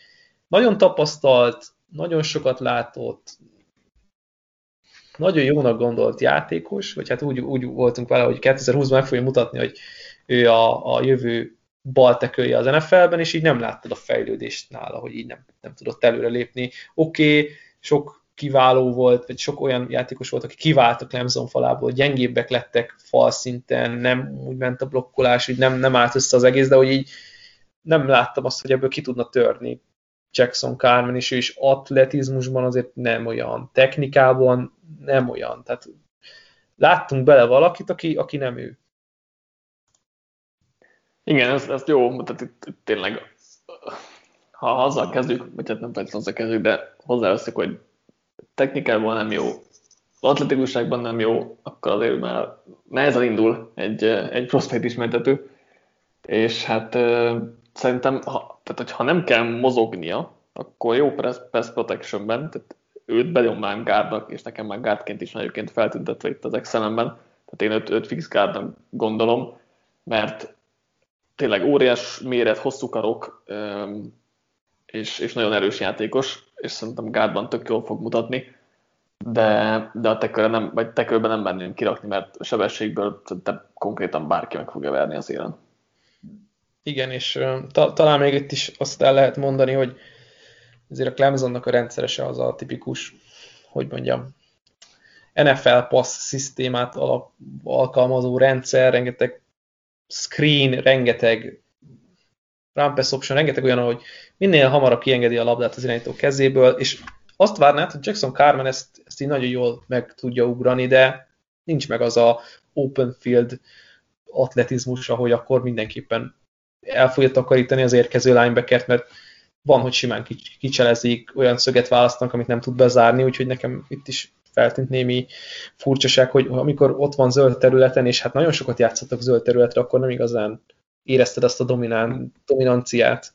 nagyon tapasztalt, nagyon sokat látott, nagyon jónak gondolt játékos, vagy hát úgy, úgy voltunk vele, hogy 2020-ban meg fogja mutatni, hogy ő a, a jövő baltekője az NFL-ben, és így nem láttad a fejlődést nála, hogy így nem, nem tudott előre lépni. Oké, okay, sok kiváló volt, vagy sok olyan játékos volt, aki kivált a Clemson falából, gyengébbek lettek fal szinten, nem úgy ment a blokkolás, hogy nem, nem állt össze az egész, de hogy így nem láttam azt, hogy ebből ki tudna törni Jackson Carmen, és ő is atletizmusban azért nem olyan, technikában nem olyan, tehát láttunk bele valakit, aki, aki nem ő. Igen, ez, ez jó, tehát itt, itt tényleg ha azzal kezdjük, vagy hát nem feltétlenül azzal kezdjük, de hozzáveszek, hogy technikában nem jó, atletikusságban nem jó, akkor azért már nehezen indul egy, egy prospekt ismertető, és hát szerintem, ha, tehát hogyha nem kell mozognia, akkor jó press, press protectionben, tehát őt benyomnám gárdnak, és nekem már gárdként is egyébként feltüntetve itt az Excelemben, tehát én őt, őt fix gárdnak gondolom, mert tényleg óriás méret, hosszú karok, és, és nagyon erős játékos, és szerintem gárdban tök jól fog mutatni, de, de a tekörben nem, vagy tekörben nem merném kirakni, mert a sebességből szerintem konkrétan bárki meg fogja verni az élen. Igen, és ta, talán még itt is azt el lehet mondani, hogy azért a Clemsonnak a rendszerese az a tipikus, hogy mondjam, NFL pass szisztémát alap, alkalmazó rendszer, rengeteg screen, rengeteg run pass option, rengeteg olyan, hogy minél hamarabb kiengedi a labdát az irányító kezéből, és azt várnád, hogy Jackson Carmen ezt, ezt így nagyon jól meg tudja ugrani, de nincs meg az a open field atletizmusa, hogy akkor mindenképpen el fogja takarítani az érkező linebackert, mert van, hogy simán kicselezik, olyan szöget választanak, amit nem tud bezárni, úgyhogy nekem itt is feltűnt némi furcsaság, hogy amikor ott van zöld területen, és hát nagyon sokat játszottak zöld területre, akkor nem igazán érezted azt a dominán, dominanciát.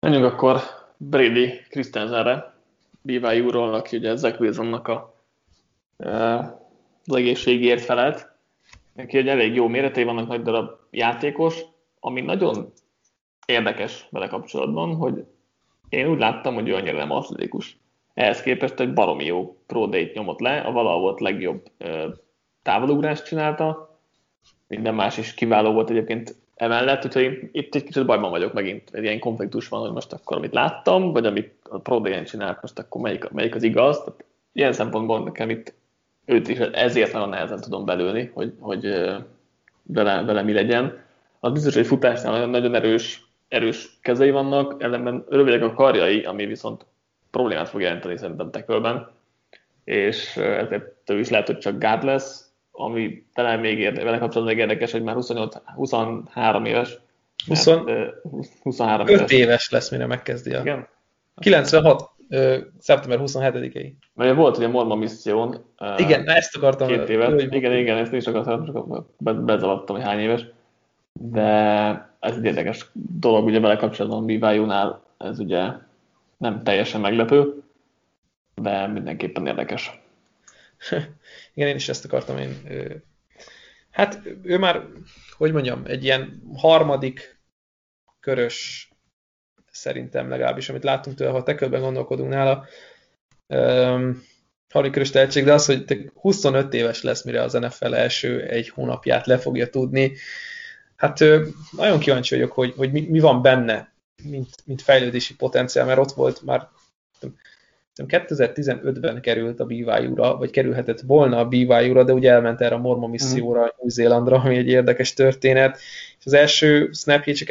Menjünk akkor Brady Christensenre, BYU-ról, aki ugye Zach Wilsonnak a, az egészségért felelt. Neki egy elég jó méretei vannak, nagy darab játékos, ami nagyon érdekes vele kapcsolatban, hogy én úgy láttam, hogy ő annyira nem atletikus. Ehhez képest egy baromi jó pro nyomott le, a valahol volt legjobb távolugrást csinálta, minden más is kiváló volt egyébként emellett, úgyhogy itt egy kicsit bajban vagyok megint, egy ilyen konfliktus van, hogy most akkor amit láttam, vagy amit a Pro csinált, most akkor melyik, melyik az igaz. Tehát ilyen szempontból nekem itt őt is ezért nagyon nehezen tudom belőni, hogy, hogy vele, vele mi legyen. Az biztos, hogy futásnál nagyon, nagyon erős, erős kezei vannak, ellenben rövidek a karjai, ami viszont problémát fog jelenteni szerintem tekölben, és ezért ő is lehet, hogy csak gát lesz, ami talán még érde, vele kapcsolatban még érdekes, hogy már 28, 23 éves. 20, mert, 23 éves. éves lesz, mire megkezdi a... Igen? 96, ö, szeptember 27-i. Mert volt ugye Morma misszión. Igen, na ezt akartam. Két évet. Ő, igen, igen, ezt is akartam, csak bezavartam, hogy hány éves. De ez egy érdekes dolog, ugye vele kapcsolatban BYU-nál ez ugye nem teljesen meglepő, de mindenképpen érdekes. Igen, én is ezt akartam én. Hát ő már, hogy mondjam, egy ilyen harmadik körös szerintem legalábbis, amit láttunk tőle, ha tekölben gondolkodunk nála, um, harmadik körös tehetség, de az, hogy 25 éves lesz, mire az NFL első egy hónapját le fogja tudni. Hát nagyon kíváncsi vagyok, hogy, hogy mi, mi van benne, mint, mint fejlődési potenciál, mert ott volt már 2015-ben került a BYU-ra, vagy kerülhetett volna a BYU-ra, de ugye elment erre a Mormon misszióra, mm. Új-Zélandra, ami egy érdekes történet. És az első snapjét csak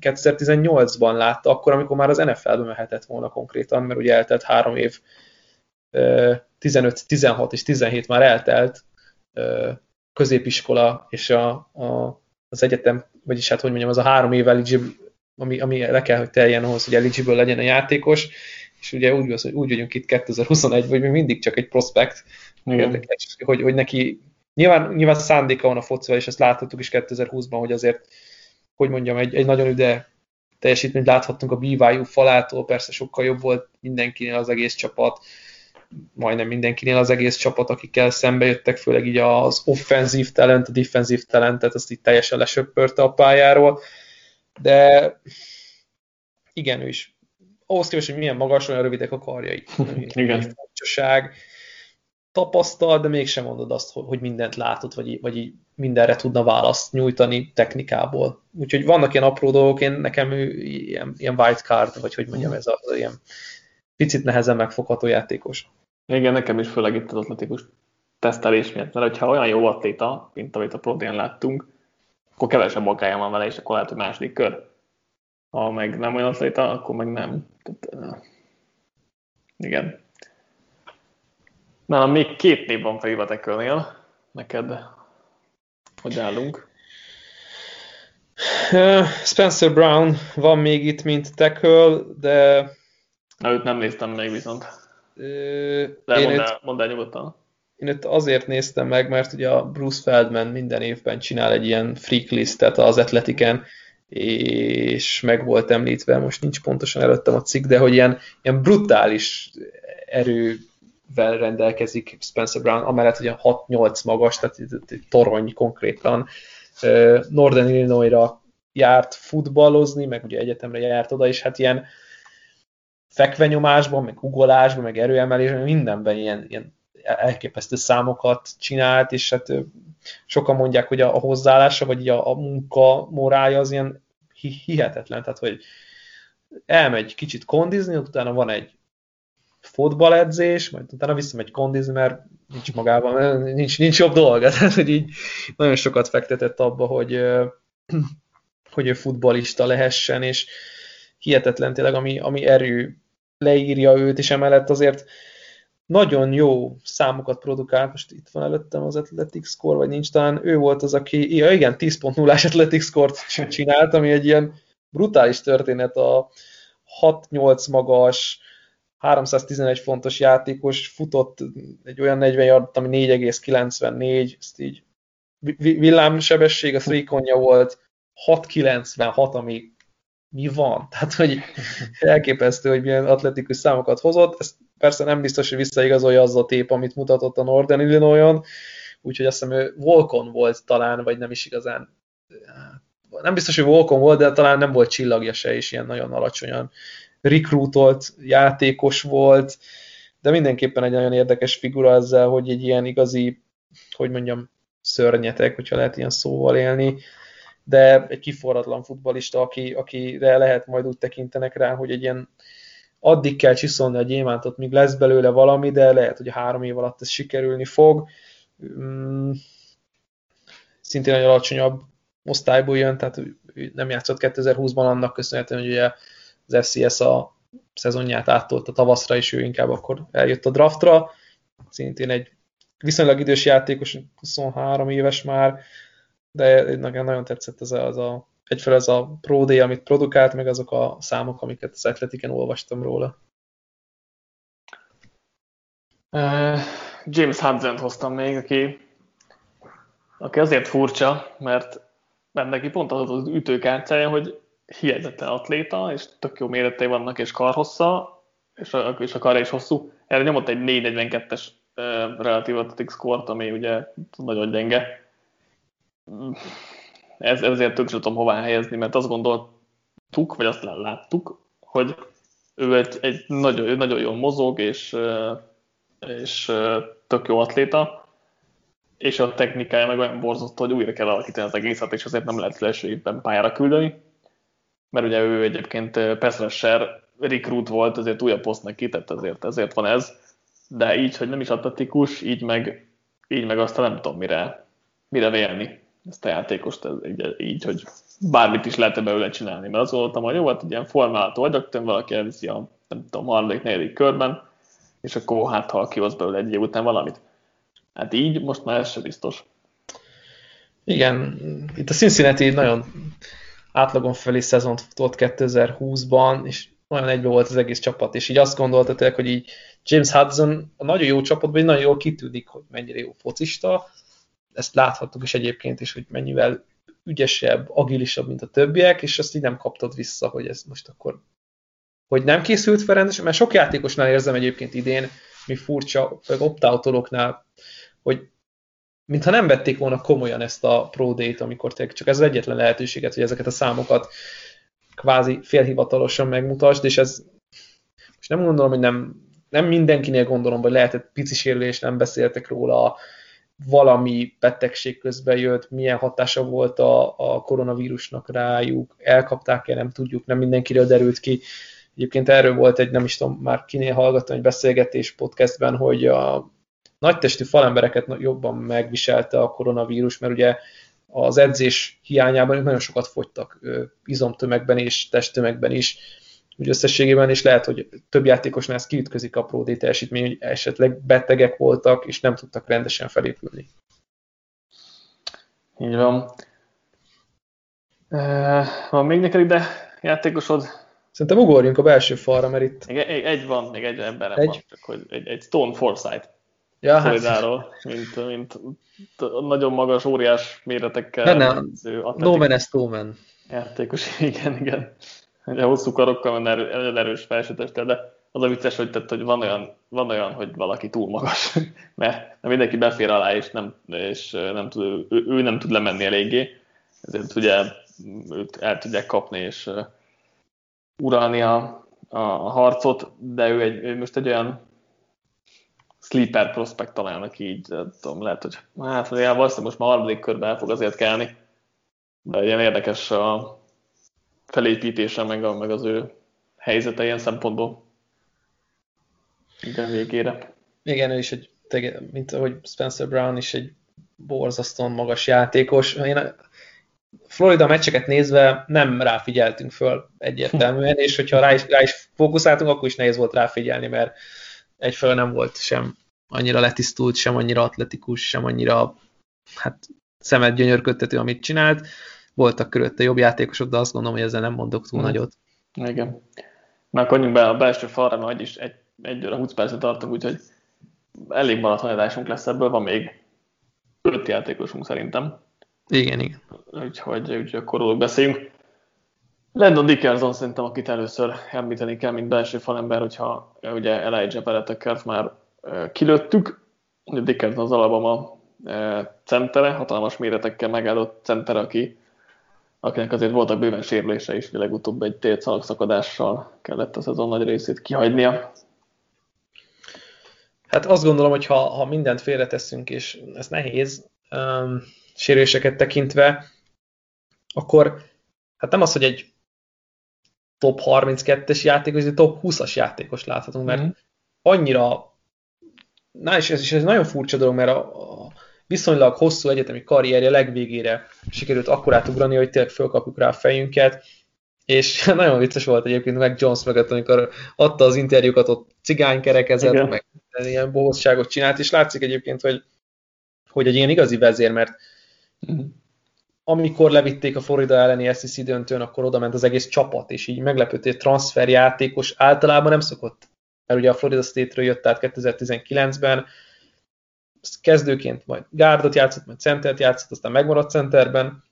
2018-ban látta, akkor, amikor már az NFL-be mehetett volna konkrétan, mert ugye eltelt három év, 15, 16 és 17 már eltelt középiskola és a, a, az egyetem, vagyis hát hogy mondjam, az a három év eligible, ami, ami le kell, hogy teljen ahhoz, hogy eligible legyen a játékos, és ugye úgy, hogy úgy vagyunk itt 2021, vagy még mindig csak egy prospekt, érdekes, hogy, hogy neki nyilván, nyilván szándéka van a focival, és ezt láthattuk is 2020-ban, hogy azért, hogy mondjam, egy, egy nagyon üde teljesítményt láthattunk a BYU falától, persze sokkal jobb volt mindenkinél az egész csapat, majdnem mindenkinél az egész csapat, akikkel szembe jöttek, főleg így az offenzív talent, a defenzív talentet, azt így teljesen lesöpörte a pályáról, de igen, ő is ahhoz képest, hogy milyen magas, olyan rövidek a karjai. Igen. Furcsaság. Tapasztal, de mégsem mondod azt, hogy mindent látott, vagy, vagy mindenre tudna választ nyújtani technikából. Úgyhogy vannak ilyen apró dolgok, én nekem ilyen, ilyen white card, vagy hogy mondjam, ez az ilyen picit nehezen megfogható játékos. Igen, nekem is főleg itt az atletikus tesztelés miatt, mert ha olyan jó atléta, mint amit a Prodén láttunk, akkor kevesebb magája van vele, és akkor lehet, hogy második kör ha meg nem olyan atléta, akkor meg nem. Tehát, uh, igen. Nálam még két név van felhívva tekölnél. Neked hogy állunk? Spencer Brown van még itt, mint tackle, de... Na, őt nem néztem még viszont. De mondd el, mondd el nyugodtan. Én itt azért néztem meg, mert ugye a Bruce Feldman minden évben csinál egy ilyen freak listet az atletiken, és meg volt említve, most nincs pontosan előttem a cikk, de hogy ilyen, ilyen brutális erővel rendelkezik Spencer Brown, amellett, hogy 6-8 magas, tehát torony konkrétan. Northern Illinois-ra járt futballozni, meg ugye egyetemre járt oda, és hát ilyen fekvenyomásban, meg ugolásban, meg erőemelésben, mindenben ilyen, ilyen elképesztő számokat csinált, és hát sokan mondják, hogy a, hozzáállása, vagy a, a munka morája az ilyen hihetetlen, tehát hogy elmegy kicsit kondizni, utána van egy fotballedzés, majd utána visszamegy kondizni, mert nincs magában, nincs, nincs jobb dolga. Tehát, hogy így nagyon sokat fektetett abba, hogy, hogy ő futbalista lehessen, és hihetetlen tényleg, ami, ami erő leírja őt, és emellett azért nagyon jó számokat produkált, most itt van előttem az Athletics Score, vagy nincs, talán ő volt az, aki, ja igen, 10.0-ás Athletics Score-t csinált, ami egy ilyen brutális történet, a 6-8 magas, 311 fontos játékos futott egy olyan 40 yardot, ami 4,94, ezt így villámsebesség, a three volt 6,96, ami mi van? Tehát, hogy elképesztő, hogy milyen atletikus számokat hozott. Ez persze nem biztos, hogy visszaigazolja az a tép, amit mutatott a Northern Illinois-on, úgyhogy azt hiszem, ő Volkon volt talán, vagy nem is igazán nem biztos, hogy Volkon volt, de talán nem volt csillagja se, és ilyen nagyon alacsonyan rekrútolt játékos volt, de mindenképpen egy nagyon érdekes figura ezzel, hogy egy ilyen igazi, hogy mondjam, szörnyetek, hogyha lehet ilyen szóval élni, de egy kiforratlan futbalista, aki, akire lehet majd úgy tekintenek rá, hogy egy ilyen addig kell csiszolni a gyémántot, míg lesz belőle valami, de lehet, hogy három év alatt ez sikerülni fog. Mm, szintén egy alacsonyabb osztályból jön, tehát nem játszott 2020-ban annak köszönhetően, hogy ugye az FCS a szezonját áttolta tavaszra, és ő inkább akkor eljött a draftra. Szintén egy viszonylag idős játékos, 23 éves már, de nagyon tetszett ez a, az a egyfelől ez a Pro Day, amit produkált, meg azok a számok, amiket az Atletiken olvastam róla. James hudson hoztam még, aki, aki azért furcsa, mert, mert neki pont az az ütőkártyája, hogy hihetetlen atléta, és tök jó méretei vannak, és karhossza, és a, és a karja is hosszú. Erre nyomott egy 442-es uh, relatív atletik score ami ugye nagyon gyenge ez, ezért tök tudom hová helyezni, mert azt gondoltuk, vagy azt láttuk, hogy ő egy, egy nagyon, nagyon jól mozog, és, és tök jó atléta, és a technikája meg olyan borzasztó, hogy újra kell alakítani az egészet, és azért nem lehet első évben pályára küldeni, mert ugye ő egyébként Peszresser recruit volt, ezért újabb posztnak kitett, ezért, ezért van ez, de így, hogy nem is atletikus, így meg, így meg aztán nem tudom mire, mire vélni ezt a játékost ez, így, így, hogy bármit is lehet belőle csinálni, mert azt gondoltam, hogy jó, hát egy ilyen formálható vagy, valaki elviszi a nem tudom, harmadik, negyedik körben, és akkor hát ha kihoz belőle egy év után valamit. Hát így most már ez sem biztos. Igen, itt a Cincinnati nagyon átlagon felé szezont futott 2020-ban, és nagyon egybe volt az egész csapat, és így azt gondoltatok, hogy így James Hudson a nagyon jó csapatban, nagyon jól kitűnik, hogy mennyire jó focista, ezt láthattuk is egyébként is, hogy mennyivel ügyesebb, agilisabb, mint a többiek, és azt így nem kaptad vissza, hogy ez most akkor hogy nem készült fel rendesen, mert sok játékosnál érzem egyébként idén, mi furcsa, vagy opt hogy mintha nem vették volna komolyan ezt a Pro amikor te csak ez az egyetlen lehetőséget, hogy ezeket a számokat kvázi félhivatalosan megmutasd, és ez most nem gondolom, hogy nem, nem mindenkinél gondolom, hogy lehetett pici sérülés, nem beszéltek róla, valami betegség közben jött, milyen hatása volt a, a koronavírusnak rájuk, elkapták-e, nem tudjuk, nem mindenkiről derült ki. Egyébként erről volt egy, nem is tudom, már kinél hallgattam egy beszélgetés podcastben, hogy a nagytestű falembereket jobban megviselte a koronavírus, mert ugye az edzés hiányában nagyon sokat fogytak izomtömegben és testtömegben is, úgy összességében, és lehet, hogy több játékosnál ez kiütközik a Pro teljesítmény, hogy esetleg betegek voltak, és nem tudtak rendesen felépülni. Így van. Uh, van még neked ide játékosod? Szerintem ugorjunk a belső falra, mert itt... Még egy, egy van, még egy ember egy... van, csak hogy egy, egy Stone Forsyth. Ja, hát. mint, mint nagyon magas, óriás méretekkel. Ne, no man no man. Játékos, igen, igen ugye hosszú karokkal, mert erő, erős felsőtestel, de az a vicces, hogy, tehát, hogy van, olyan, van olyan, hogy valaki túl magas, mert mindenki befér alá, és nem, és nem tud, ő, ő nem tud lemenni eléggé, ezért ugye őt el tudják kapni, és uralni a, a, a harcot, de ő, egy, ő most egy olyan sleeper prospect talán, aki így, tudom, lehet, hogy hát valószínűleg most már harmadik körben el fog azért kelni, de ilyen érdekes a, felépítése, meg, a, meg az ő helyzete ilyen szempontból. Igen, végére. Igen, ő is egy, mint ahogy Spencer Brown is egy borzasztóan magas játékos. Én a Florida meccseket nézve nem ráfigyeltünk föl egyértelműen, és hogyha rá is, rá is fókuszáltunk, akkor is nehéz volt ráfigyelni, mert egyfelől nem volt sem annyira letisztult, sem annyira atletikus, sem annyira hát szemed gyönyörködtető, amit csinált. Voltak körülötte jobb játékosok, de azt gondolom, hogy ezzel nem mondok túl hmm. nagyot. Igen. Na, akkor be a belső falra, mert is egy, egy óra 20 percet tartunk, úgyhogy elég maratonadásunk lesz ebből, van még öt játékosunk szerintem. Igen, igen. Úgyhogy, úgyhogy akkor róluk beszéljünk. Landon Dickerson szerintem, akit először említeni kell, mint belső falember, hogyha ugye Elijah Peretekert már kilőttük. Dickerson az Alabama centere, hatalmas méretekkel megállott centere, aki, akinek azért voltak bőven sérülése is, legutóbb egy tércalagszakadással kellett a szezon nagy részét kihagynia. Hát azt gondolom, hogy ha, ha mindent félreteszünk, és ez nehéz, um, sérüléseket tekintve, akkor hát nem az, hogy egy top 32-es játékos, de top 20-as játékos láthatunk, mert mm. annyira, na és ez is ez nagyon furcsa dolog, mert a, a viszonylag hosszú egyetemi karrierje legvégére sikerült akkorát ugrani, hogy tényleg fölkapjuk rá a fejünket, és nagyon vicces volt egyébként meg Jones mögött, amikor adta az interjúkat, ott cigány kerekezett, Igen. meg ilyen bohosságot csinált, és látszik egyébként, hogy, hogy egy ilyen igazi vezér, mert mm. amikor levitték a Florida elleni SEC döntőn, akkor oda ment az egész csapat, és így meglepődött, hogy transferjátékos általában nem szokott, mert ugye a Florida State-ről jött át 2019-ben, kezdőként majd gárdot játszott, majd centert játszott, aztán megmaradt centerben,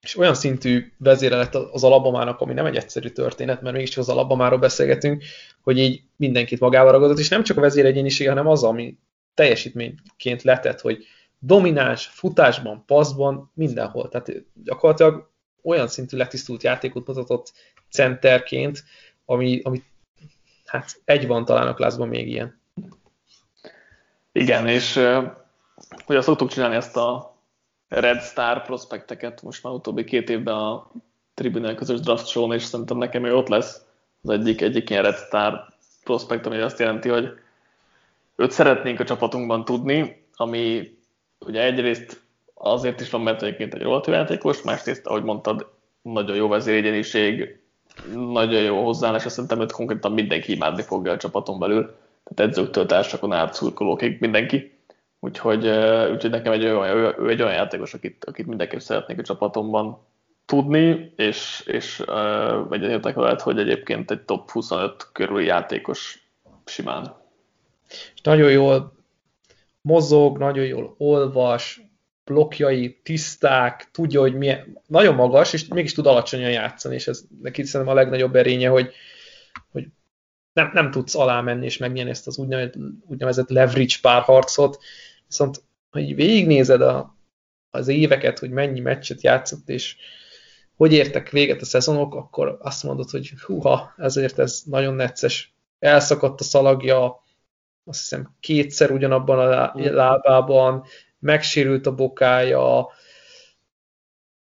és olyan szintű vezére lett az Alabamának, ami nem egy egyszerű történet, mert mégis az Alabamáról beszélgetünk, hogy így mindenkit magával ragadott, és nem csak a vezéregyénisége, hanem az, ami teljesítményként letett, hogy domináns, futásban, passzban, mindenhol. Tehát gyakorlatilag olyan szintű letisztult játékot mutatott centerként, ami, ami hát egy van talán a klászban még ilyen. Igen, és ugye szoktuk csinálni ezt a Red Star prospekteket most már utóbbi két évben a Tribunal közös draft show és szerintem nekem ő ott lesz az egyik, egyik ilyen Red Star prospekt, ami azt jelenti, hogy őt szeretnénk a csapatunkban tudni, ami ugye egyrészt azért is van, mert egyébként egy rohadt játékos, másrészt, ahogy mondtad, nagyon jó vezérégyeniség, nagyon jó hozzáállás, azt szerintem őt konkrétan mindenki imádni fogja a csapaton belül, tehát edzőktől, társakon át, szurkolókig, mindenki. Úgyhogy, úgyhogy nekem egy olyan, ő, egy olyan játékos, akit, akit mindenképp szeretnék a csapatomban tudni, és, és uh, egyetértek veled, hogy egyébként egy top 25 körüli játékos simán. És nagyon jól mozog, nagyon jól olvas, blokkjai tiszták, tudja, hogy milyen, nagyon magas, és mégis tud alacsonyan játszani, és ez neki szerintem a legnagyobb erénye, hogy, hogy nem, nem tudsz alámenni és megnyerni ezt az úgynevezett, úgynevezett leverage párharcot, viszont ha így végignézed a, az éveket, hogy mennyi meccset játszott, és hogy értek véget a szezonok, akkor azt mondod, hogy húha, ezért ez nagyon necces. Elszakadt a szalagja, azt hiszem kétszer ugyanabban a lábában, megsérült a bokája,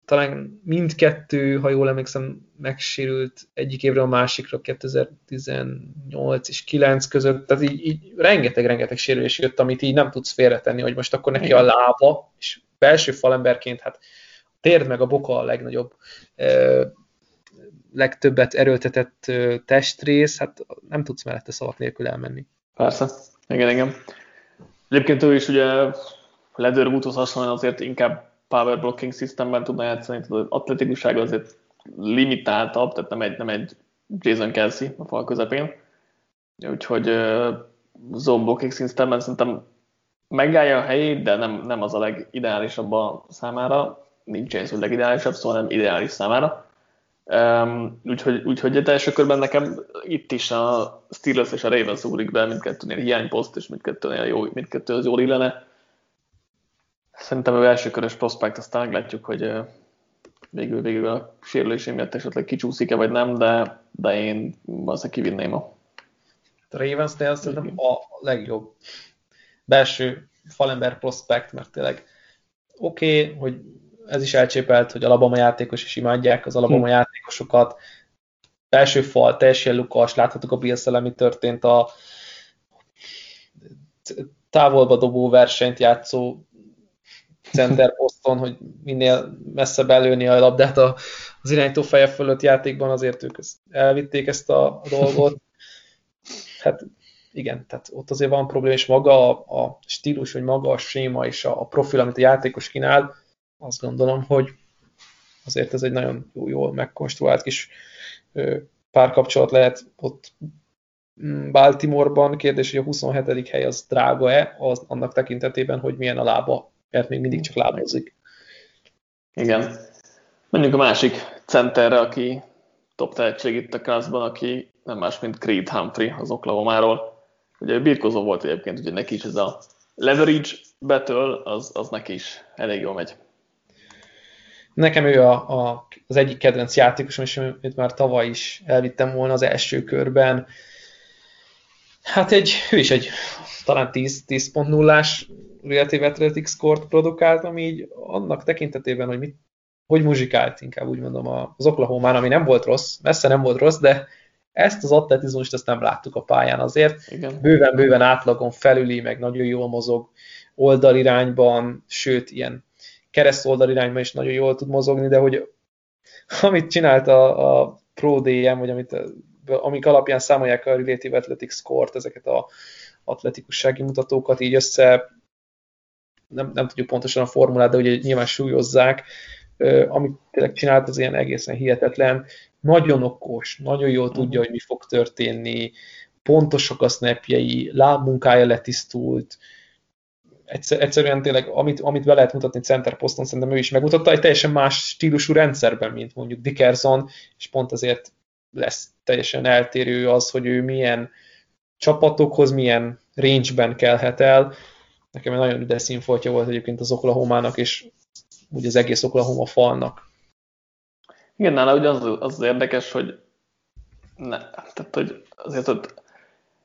talán mindkettő, ha jól emlékszem, megsérült egyik évre a másikra 2018 és 9 között, tehát így, így rengeteg-rengeteg sérülés jött, amit így nem tudsz félretenni, hogy most akkor neki a lába, és belső falemberként, hát térd meg a boka a legnagyobb, legtöbbet erőltetett testrész, hát nem tudsz mellette szavak nélkül elmenni. Persze, igen, igen. Egyébként ő is ugye Leatherwoodhoz hasonlóan azért inkább power blocking systemben tudna játszani, az atletikusság azért limitáltabb, tehát nem egy, nem egy Jason Kelsey a fal közepén. Úgyhogy uh, blocking systemben szerintem megállja a helyét, de nem, nem az a legideálisabb a számára. Nincs ez, hogy legideálisabb, szóval nem ideális számára. Um, úgyhogy, úgyhogy egy első körben nekem itt is a Steelers és a Ravens ugrik be, mindkettőnél hiányposzt, és mindkettőnél jó, mindkettő az jól illene. Szerintem a első körös prospekt, aztán meglátjuk, hogy végül, végül a sérülésé miatt esetleg kicsúszik-e vagy nem, de, de én valószínűleg kivinném a... A Ravensnél szerintem a legjobb belső falember prospekt, mert tényleg oké, okay, hogy ez is elcsépelt, hogy Alabama játékos is imádják az Alabama hm. játékosokat. Belső fal, teljesen lukas, láthatok a bills mi történt a, távolba dobó versenyt játszó center poszton, hogy minél messzebb előni a labdát az irányító feje fölött játékban, azért ők elvitték ezt a dolgot. Hát igen, tehát ott azért van probléma, és maga a, a stílus, vagy maga a séma és a, a profil, amit a játékos kínál, azt gondolom, hogy azért ez egy nagyon jó, jól megkonstruált kis párkapcsolat lehet ott mm, Baltimoreban. Kérdés, hogy a 27. hely az drága-e, az, annak tekintetében, hogy milyen a lába, mert még mindig csak lábozik. Igen. Menjünk a másik centerre, aki top tehetség itt a klaszban, aki nem más, mint Creed Humphrey az Oklahoma-ról. Ugye birkozó volt egyébként, ugye neki is ez a leverage battle, az, az neki is elég jól megy. Nekem ő a, a, az egyik kedvenc játékosom, és amit már tavaly is elvittem volna az első körben. Hát egy, ő is egy talán 10.0-ás Relative Athletics score produkált, ami így annak tekintetében, hogy mit, hogy muzsikált, inkább úgy mondom, az oklahoma ami nem volt rossz, messze nem volt rossz, de ezt az atletizmust ezt nem láttuk a pályán azért. Bőven-bőven átlagon felüli, meg nagyon jól mozog oldalirányban, sőt, ilyen kereszt oldalirányban is nagyon jól tud mozogni, de hogy amit csinált a, a Pro DM, vagy amit, amik alapján számolják a Relative Athletics Score-t, ezeket a atletikussági mutatókat így össze, nem, nem tudjuk pontosan a formulát, de ugye nyilván súlyozzák, amit tényleg csinált, az ilyen egészen hihetetlen. Nagyon okos, nagyon jól tudja, hogy mi fog történni, pontosak a snapjei, lábmunkája letisztult, egyszer, egyszerűen tényleg, amit, amit be lehet mutatni center poszton, szerintem ő is megmutatta, egy teljesen más stílusú rendszerben, mint mondjuk Dickerson, és pont azért lesz teljesen eltérő az, hogy ő milyen csapatokhoz, milyen range-ben kelhet el. Nekem egy nagyon üdes színfoltja volt egyébként az Oklahoma-nak, és úgy az egész Oklahoma falnak. Igen, nála ugye az, az érdekes, hogy ne, tehát, hogy azért ott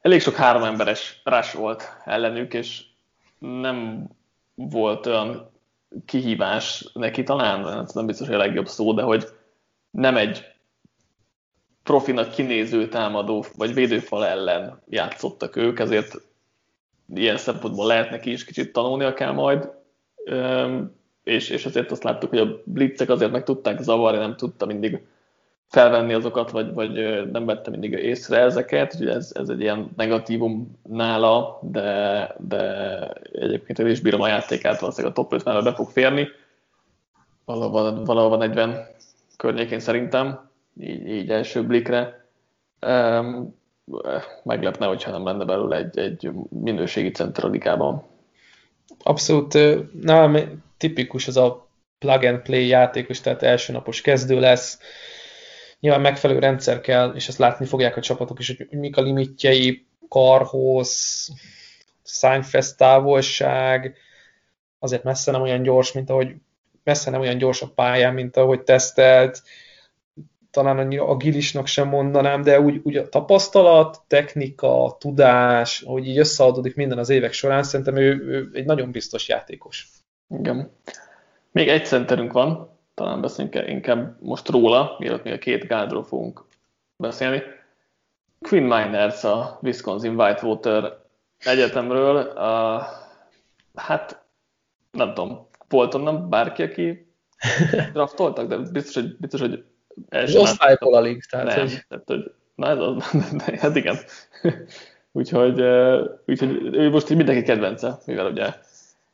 elég sok három emberes rás volt ellenük, és nem volt olyan kihívás neki talán, nem biztos, hogy a legjobb szó, de hogy nem egy profinak kinéző támadó vagy védőfal ellen játszottak ők, ezért ilyen szempontból lehet neki is kicsit tanulnia kell majd. És, és azért azt láttuk, hogy a blitzek azért meg tudták zavarni, nem tudta mindig felvenni azokat, vagy, vagy nem vette mindig észre ezeket, úgyhogy ez, ez egy ilyen negatívum nála, de, de egyébként én is bírom a játékát, valószínűleg a top 50 be fog férni, valahol, valahol 40 környékén szerintem, így, így első blikre. Um, meglepne, hogyha nem lenne belőle egy, egy minőségi ligában. Abszolút, nálam tipikus az a plug and play játékos, tehát első napos kezdő lesz. Nyilván megfelelő rendszer kell, és ezt látni fogják a csapatok is, hogy mik a limitjei, karhoz, Seinfest távolság, azért messze nem olyan gyors, mint ahogy messze nem olyan gyors a pályán, mint ahogy tesztelt, talán annyira agilisnak sem mondanám, de úgy, úgy a tapasztalat, technika, tudás, hogy így összeadódik minden az évek során, szerintem ő, ő egy nagyon biztos játékos. Igen. Még egy centerünk van, talán beszéljünk inkább most róla, mielőtt még a két gádról fogunk beszélni. Quinn Miners a Wisconsin Whitewater Egyetemről. Uh, hát nem tudom, volt onnan bárki, aki draftoltak, de biztos, hogy, biztos, hogy Az osztályból alig. Tehát, nem, hogy... tehát, hogy na ez az, hát igen. úgyhogy, úgyhogy ő most így mindenki kedvence, mivel ugye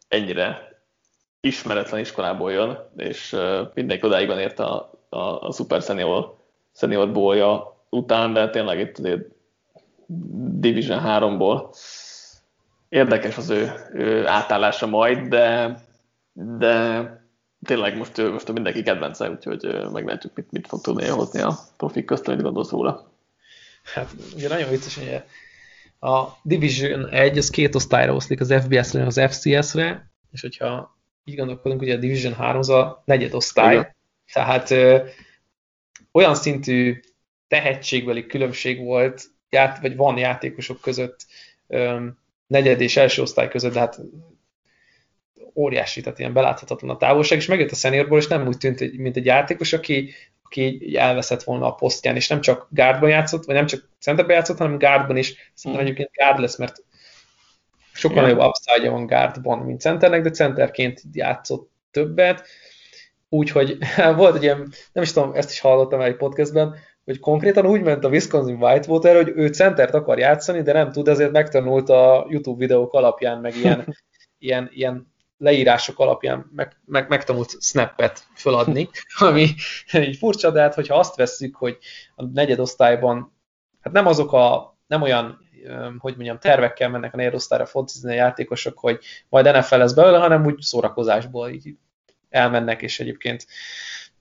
ennyire ismeretlen iskolából jön, és mindenki odáig van érte a, a, a Super Senior, senior bólja után, de tényleg itt azért Division 3-ból érdekes az ő, ő átállása majd, de, de tényleg most, most mindenki kedvence, úgyhogy meglátjuk, mit, mit fog tudni hozni a profik közt, amit gondolsz róla. Hát ugye nagyon vicces, hogy a Division 1 az két osztályra oszlik az FBS-re, az FCS-re, és hogyha így gondolkodunk, hogy a Division 3 az a negyed osztály, Igen. tehát ö, olyan szintű tehetségbeli különbség volt, ját, vagy van játékosok között ö, negyed és első osztály között, de hát óriási, tehát ilyen beláthatatlan a távolság, és megjött a seniorból, és nem úgy tűnt, mint egy játékos, aki, aki elveszett volna a posztján, és nem csak guardban játszott, vagy nem csak centerben játszott, hanem guardban is. Szerintem hmm. egyébként guard lesz, mert Sokkal nagyobb upside van guardban, mint centernek, de centerként játszott többet. Úgyhogy volt egy ilyen, nem is tudom, ezt is hallottam egy podcastben, hogy konkrétan úgy ment a Wisconsin Whitewater, hogy ő centert akar játszani, de nem tud, ezért megtanult a YouTube videók alapján, meg ilyen, ilyen, ilyen leírások alapján meg, meg, megtanult snappet föladni, ami így furcsa, de hát hogyha azt vesszük, hogy a negyedosztályban hát nem azok a, nem olyan hogy mondjam, tervekkel mennek a negyedosztályra focizni a játékosok, hogy majd NFL lesz belőle, hanem úgy szórakozásból így elmennek, és egyébként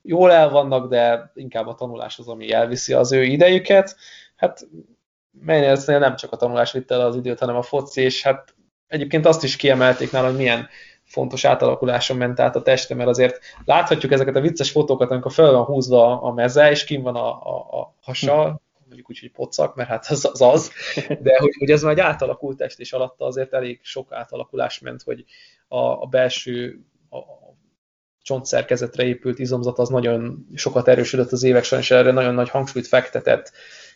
jól el vannak, de inkább a tanulás az, ami elviszi az ő idejüket. Hát Meinersnél nem csak a tanulás vitte el az időt, hanem a foci, és hát egyébként azt is kiemelték nála, hogy milyen fontos átalakuláson ment át a teste, mert azért láthatjuk ezeket a vicces fotókat, amikor fel van húzva a meze, és kim van a, a, a hasa, mondjuk úgy, hogy pocak, mert hát az az, az de hogy, hogy ez már egy átalakult test, és alatta azért elég sok átalakulás ment, hogy a, a belső a, csontszerkezetre épült izomzat az nagyon sokat erősödött az évek során, és erre nagyon nagy hangsúlyt fektetett,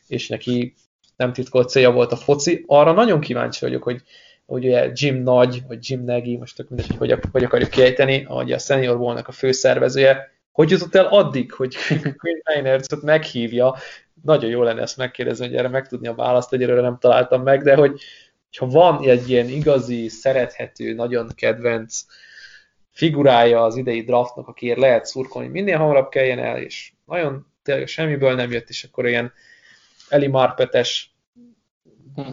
és neki nem titkolt célja volt a foci. Arra nagyon kíváncsi vagyok, hogy ugye Jim Nagy, vagy Jim Nagy, most tök mindegy, hogy hogy akarjuk kiejteni, ahogy a Senior Bowl-nak a főszervezője, hogy jutott el addig, hogy Quinn Reinertz meghívja, nagyon jó lenne ezt megkérdezni, hogy erre megtudni a választ, egyelőre nem találtam meg, de hogy ha van egy ilyen igazi, szerethető, nagyon kedvenc figurája az idei draftnak, akiért lehet szurkolni, minél hamarabb kelljen el, és nagyon tényleg semmiből nem jött, és akkor ilyen Eli Marpetes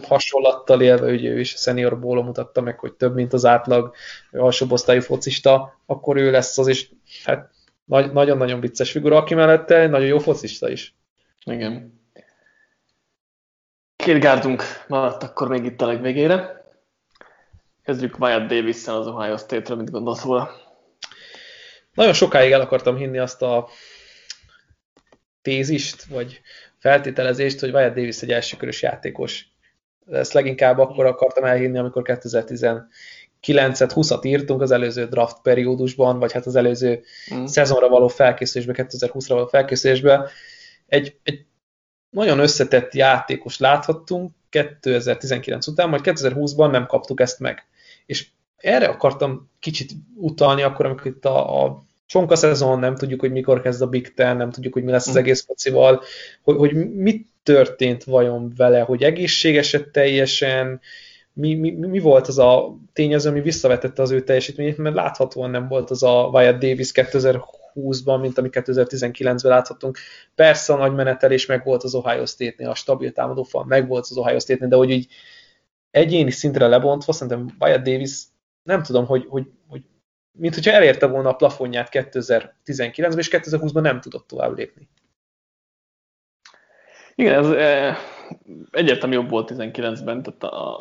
hasonlattal élve, ugye ő is a senior ból mutatta meg, hogy több, mint az átlag alsóbb osztályú focista, akkor ő lesz az, és hát nagyon-nagyon vicces figura, aki mellette nagyon jó focista is. Igen. Két gárdunk maradt akkor még itt a legvégére. Kezdjük Wyatt davis az Ohio State-ről, mit gondolsz róla? Nagyon sokáig el akartam hinni azt a tézist, vagy feltételezést, hogy Wyatt Davis egy elsőkörös játékos. Ezt leginkább akkor akartam elhinni, amikor 2019-et, 20-at írtunk az előző draft periódusban, vagy hát az előző mm. szezonra való felkészülésbe, 2020-ra való felkészülésbe. Egy, egy nagyon összetett játékos láthattunk 2019 után, majd 2020-ban nem kaptuk ezt meg. És erre akartam kicsit utalni akkor, amikor itt a, a csonka szezon, nem tudjuk, hogy mikor kezd a Big Ten, nem tudjuk, hogy mi lesz az mm. egész focival, hogy, hogy mit történt vajon vele, hogy egészségesed teljesen, mi, mi, mi volt az a tényező, ami visszavetette az ő teljesítményét, mert láthatóan nem volt az a Wyatt Davis 2020-ban, mint ami 2019-ben láthatunk. Persze a nagy menetelés meg volt az Ohio State-nél, a stabil támadófal meg volt az Ohio State-nél, de hogy így egyéni szintre lebontva, szerintem Wyatt Davis nem tudom, hogy, hogy, hogy mint hogyha elérte volna a plafonját 2019-ben, és 2020-ban nem tudott tovább lépni. Igen, ez e, egyértelmű jobb volt 19-ben, tehát a,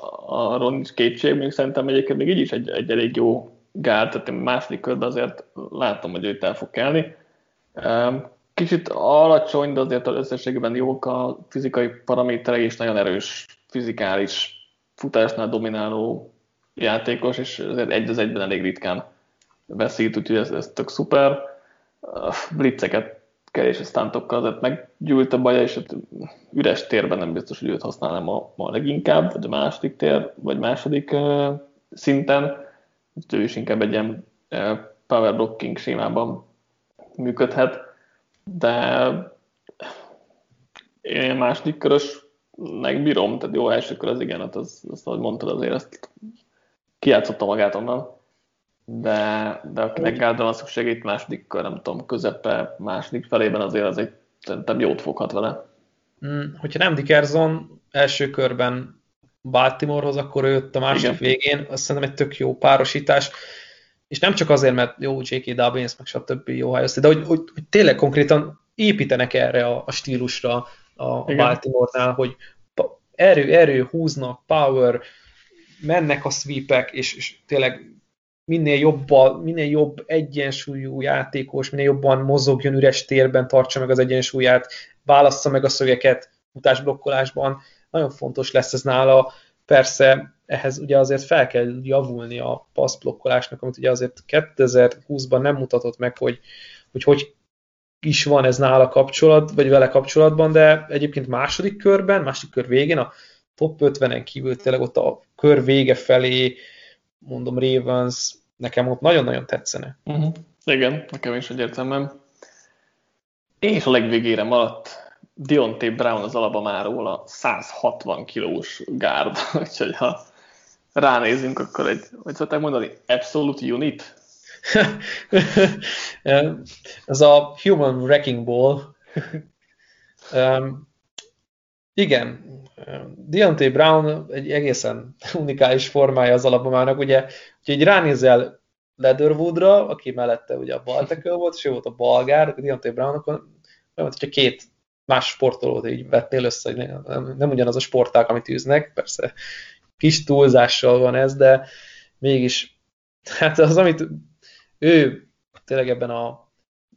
arról nincs kétség, még szerintem egyébként még így is egy, egy elég jó gál, tehát a második körben azért látom, hogy őt el fog kelni. Kicsit alacsony, de azért az összességében jók a fizikai paraméterei, és nagyon erős fizikális futásnál domináló játékos, és azért egy az egyben elég ritkán veszít, úgyhogy ez, ez tök szuper. Blitzeket kerés sztántokkal azért meggyűlt a baja, és üres térben nem biztos, hogy őt használnám a, a leginkább, vagy a második tér, vagy második uh, szinten. Ő is inkább egy ilyen uh, power blocking sémában működhet, de én második körösnek bírom, tehát jó első kör az igen, hát az, azt, ahogy mondtad, azért ezt kijátszotta magát onnan de, de akinek gárdra van szüksége itt második, nem tudom, közepe, második felében azért az egy, szerintem jót foghat vele. Hmm, hogyha nem Dickerson első körben Baltimorehoz, akkor ő jött a második Igen. végén, azt szerintem egy tök jó párosítás, és nem csak azért, mert jó J.K. Dobbins, meg stb. jó helyosztás, de hogy, hogy, hogy, tényleg konkrétan építenek erre a, a stílusra a, a Baltimore-nál, hogy erő, erő, húznak, power, mennek a sweepek, és, és tényleg minél jobb, a, minél jobb egyensúlyú játékos, minél jobban mozogjon üres térben, tartsa meg az egyensúlyát, válassza meg a szögeket utásblokkolásban. Nagyon fontos lesz ez nála. Persze ehhez ugye azért fel kell javulni a passzblokkolásnak, amit ugye azért 2020-ban nem mutatott meg, hogy hogy, hogy is van ez nála kapcsolat, vagy vele kapcsolatban, de egyébként második körben, második kör végén a top 50-en kívül tényleg ott a kör vége felé, mondom Ravens, nekem ott nagyon-nagyon tetszene. Uh-huh. Igen, nekem is egyértelműen. És a legvégére maradt Dionte Brown az Alabamáról a 160 kilós gárd, úgyhogy ha ránézünk, akkor egy, hogy szokták mondani, absolute unit? Ez a Human Wrecking Ball. um, igen, Deontay Brown egy egészen unikális formája az alapomának, ugye, úgyhogy ránézel Leatherwoodra, aki mellette ugye a baltekő volt, és ő volt a balgár, Deontay Brown, akkor olyan, hogyha két más sportolót így vettél össze, hogy nem, nem ugyanaz a sporták, amit űznek, persze kis túlzással van ez, de mégis, hát az, amit ő tényleg ebben a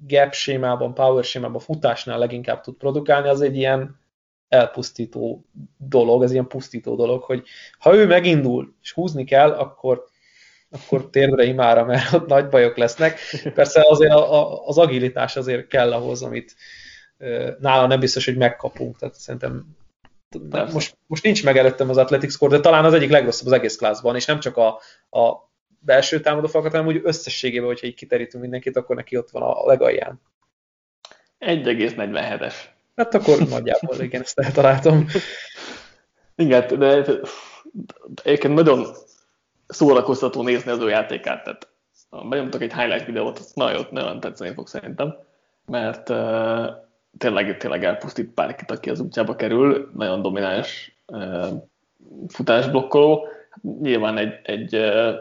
gap sémában, power sémában, futásnál leginkább tud produkálni, az egy ilyen elpusztító dolog, ez ilyen pusztító dolog, hogy ha ő megindul, és húzni kell, akkor, akkor térdre imára, mert ott nagy bajok lesznek. Persze azért a, a, az agilitás azért kell ahhoz, amit nála nem biztos, hogy megkapunk, tehát szerintem most, most nincs meg előttem az Athletics Score, de talán az egyik legrosszabb az egész klászban, és nem csak a, a belső támadófalakat, hanem úgy összességében, hogyha így kiterítünk mindenkit, akkor neki ott van a legalján. 1,47-es. Hát akkor nagyjából, igen, ezt eltaláltam. Igen, de egyébként nagyon szórakoztató nézni az ő játékát, tehát benyomtak egy highlight videót, azt nagyon, nagyon tetszeni fog szerintem, mert uh, tényleg, tényleg elpusztít bárkit, aki az útjába kerül, nagyon domináns uh, futásblokkoló, nyilván egy, egy uh,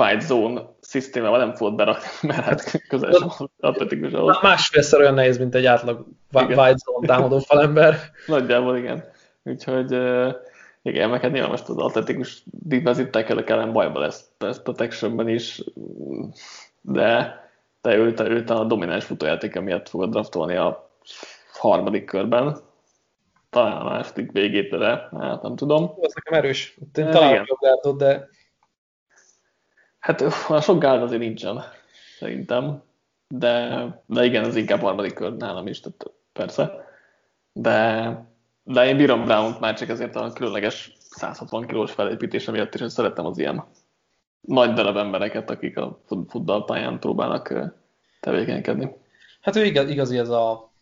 wide zone szisztémával nem fogod berakni, mert hát közel sem atletikus ahhoz. Másfélszer olyan nehéz, mint egy átlag igen. wide zone támadó falember. Nagyjából igen. Úgyhogy igen, meg hát nyilván most az atletikus defensive ellen bajba lesz pass protectionben is, de te őt, őt a domináns futójátéke miatt fogod draftolni a harmadik körben. Talán a második végét, de hát nem tudom. Ez nekem erős. Én talán jobb de Hát a sok gárd azért nincsen, szerintem. De, de igen, ez inkább harmadik kör nálam is, tehát persze. De, de én bírom brown már csak ezért a különleges 160 kilós felépítése miatt és szerettem az ilyen nagy darab embereket, akik a futballpályán próbálnak tevékenykedni. Hát ő igaz, igazi ez a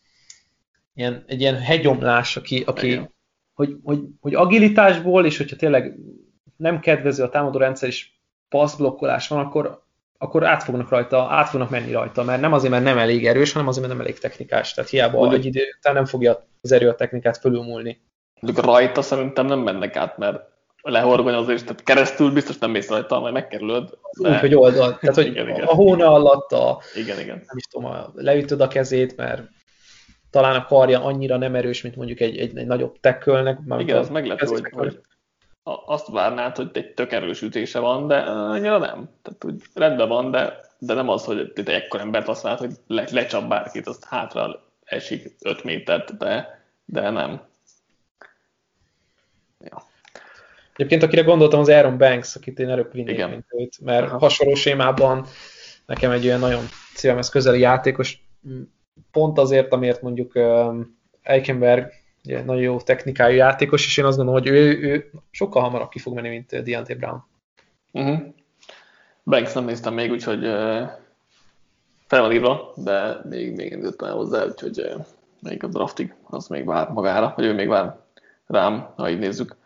ilyen, egy ilyen hegyomlás, aki, aki hogy, hogy, hogy agilitásból, és hogyha tényleg nem kedvező a támadó rendszer, is passzblokkolás van, akkor, akkor át fognak rajta, át fognak menni rajta, mert nem azért, mert nem elég erős, hanem azért, mert nem elég technikás. Tehát hiába Úgy, egy idő után nem fogja az erő a technikát fölülmúlni. Mondjuk rajta szerintem nem mennek át, mert lehorgonyozás, tehát keresztül biztos nem mész rajta, majd megkerülöd. De... Úgy, hogy oldal. Tehát, hogy igen, igen. a hóna alatt a, igen, igen. nem is tudom, a, leütöd a kezét, mert talán a karja annyira nem erős, mint mondjuk egy, egy, egy nagyobb tekkölnek. Igen, az meglepő, hogy, hogy, azt várnád, hogy egy tök erős ütése van, de annyira nem. Tehát úgy rendben van, de, de nem az, hogy egy ekkor embert használod, hogy le, lecsap bárkit, azt hátra esik 5 métert, de, de nem. Ja. Egyébként akire gondoltam az Aaron Banks, akit én előbb vinnék, Igen. mint őt, mert Aha. hasonló sémában nekem egy olyan nagyon szívemhez közeli játékos, pont azért, amiért mondjuk Eichenberg ugye, nagyon jó technikájú játékos, és én azt gondolom, hogy ő, ő sokkal hamarabb ki fog menni, mint Deontay Brown. Uh-huh. Banks nem néztem még, úgyhogy uh, fel van írva, de még, még nem jutottam hozzá, úgyhogy uh, még a draftig az még vár magára, vagy ő még vár rám, ha így nézzük.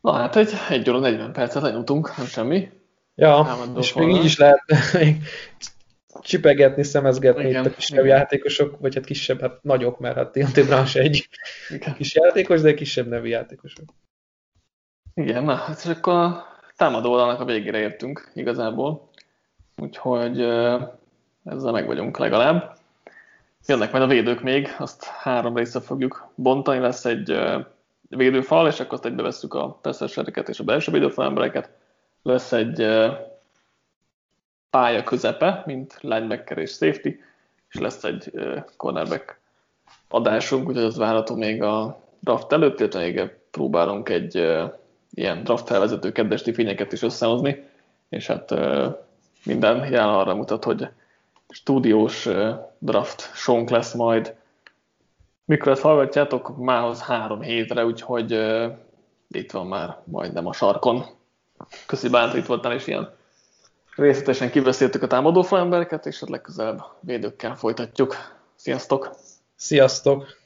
Na hát egy, egy óra 40 percet lenyomtunk, nem semmi. Ja, és még így is lehet csipegetni, szemezgetni igen, itt a kisebb igen. játékosok, vagy hát kisebb, hát nagyok, mert hát Brown se egy igen. kis játékos, de kisebb nevű játékosok. Igen, na, hát akkor a támadó oldalnak a végére értünk igazából, úgyhogy ezzel meg vagyunk legalább. Jönnek majd a védők még, azt három részre fogjuk bontani, lesz egy védőfal, és akkor azt egybe vesszük a perszersereket és a belső védőfal embereket. Lesz egy pálya közepe, mint linebacker és safety, és lesz egy cornerback adásunk, úgyhogy az várható még a draft előtt, illetve még próbálunk egy ilyen draft felvezető kedves fényeket is összehozni, és hát minden jelen arra mutat, hogy stúdiós draft sonk lesz majd. Mikor ezt hallgatjátok, mához három hétre, úgyhogy itt van már majdnem a sarkon. Köszi Bánta, itt voltál, és ilyen részletesen kibeszéltük a támadó embereket, és a legközelebb védőkkel folytatjuk. Sziasztok! Sziasztok!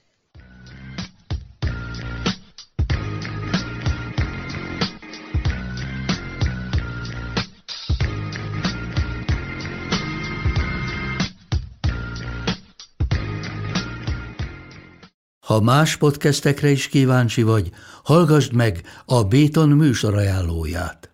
Ha más podcastekre is kíváncsi vagy, hallgassd meg a Béton műsor ajánlóját.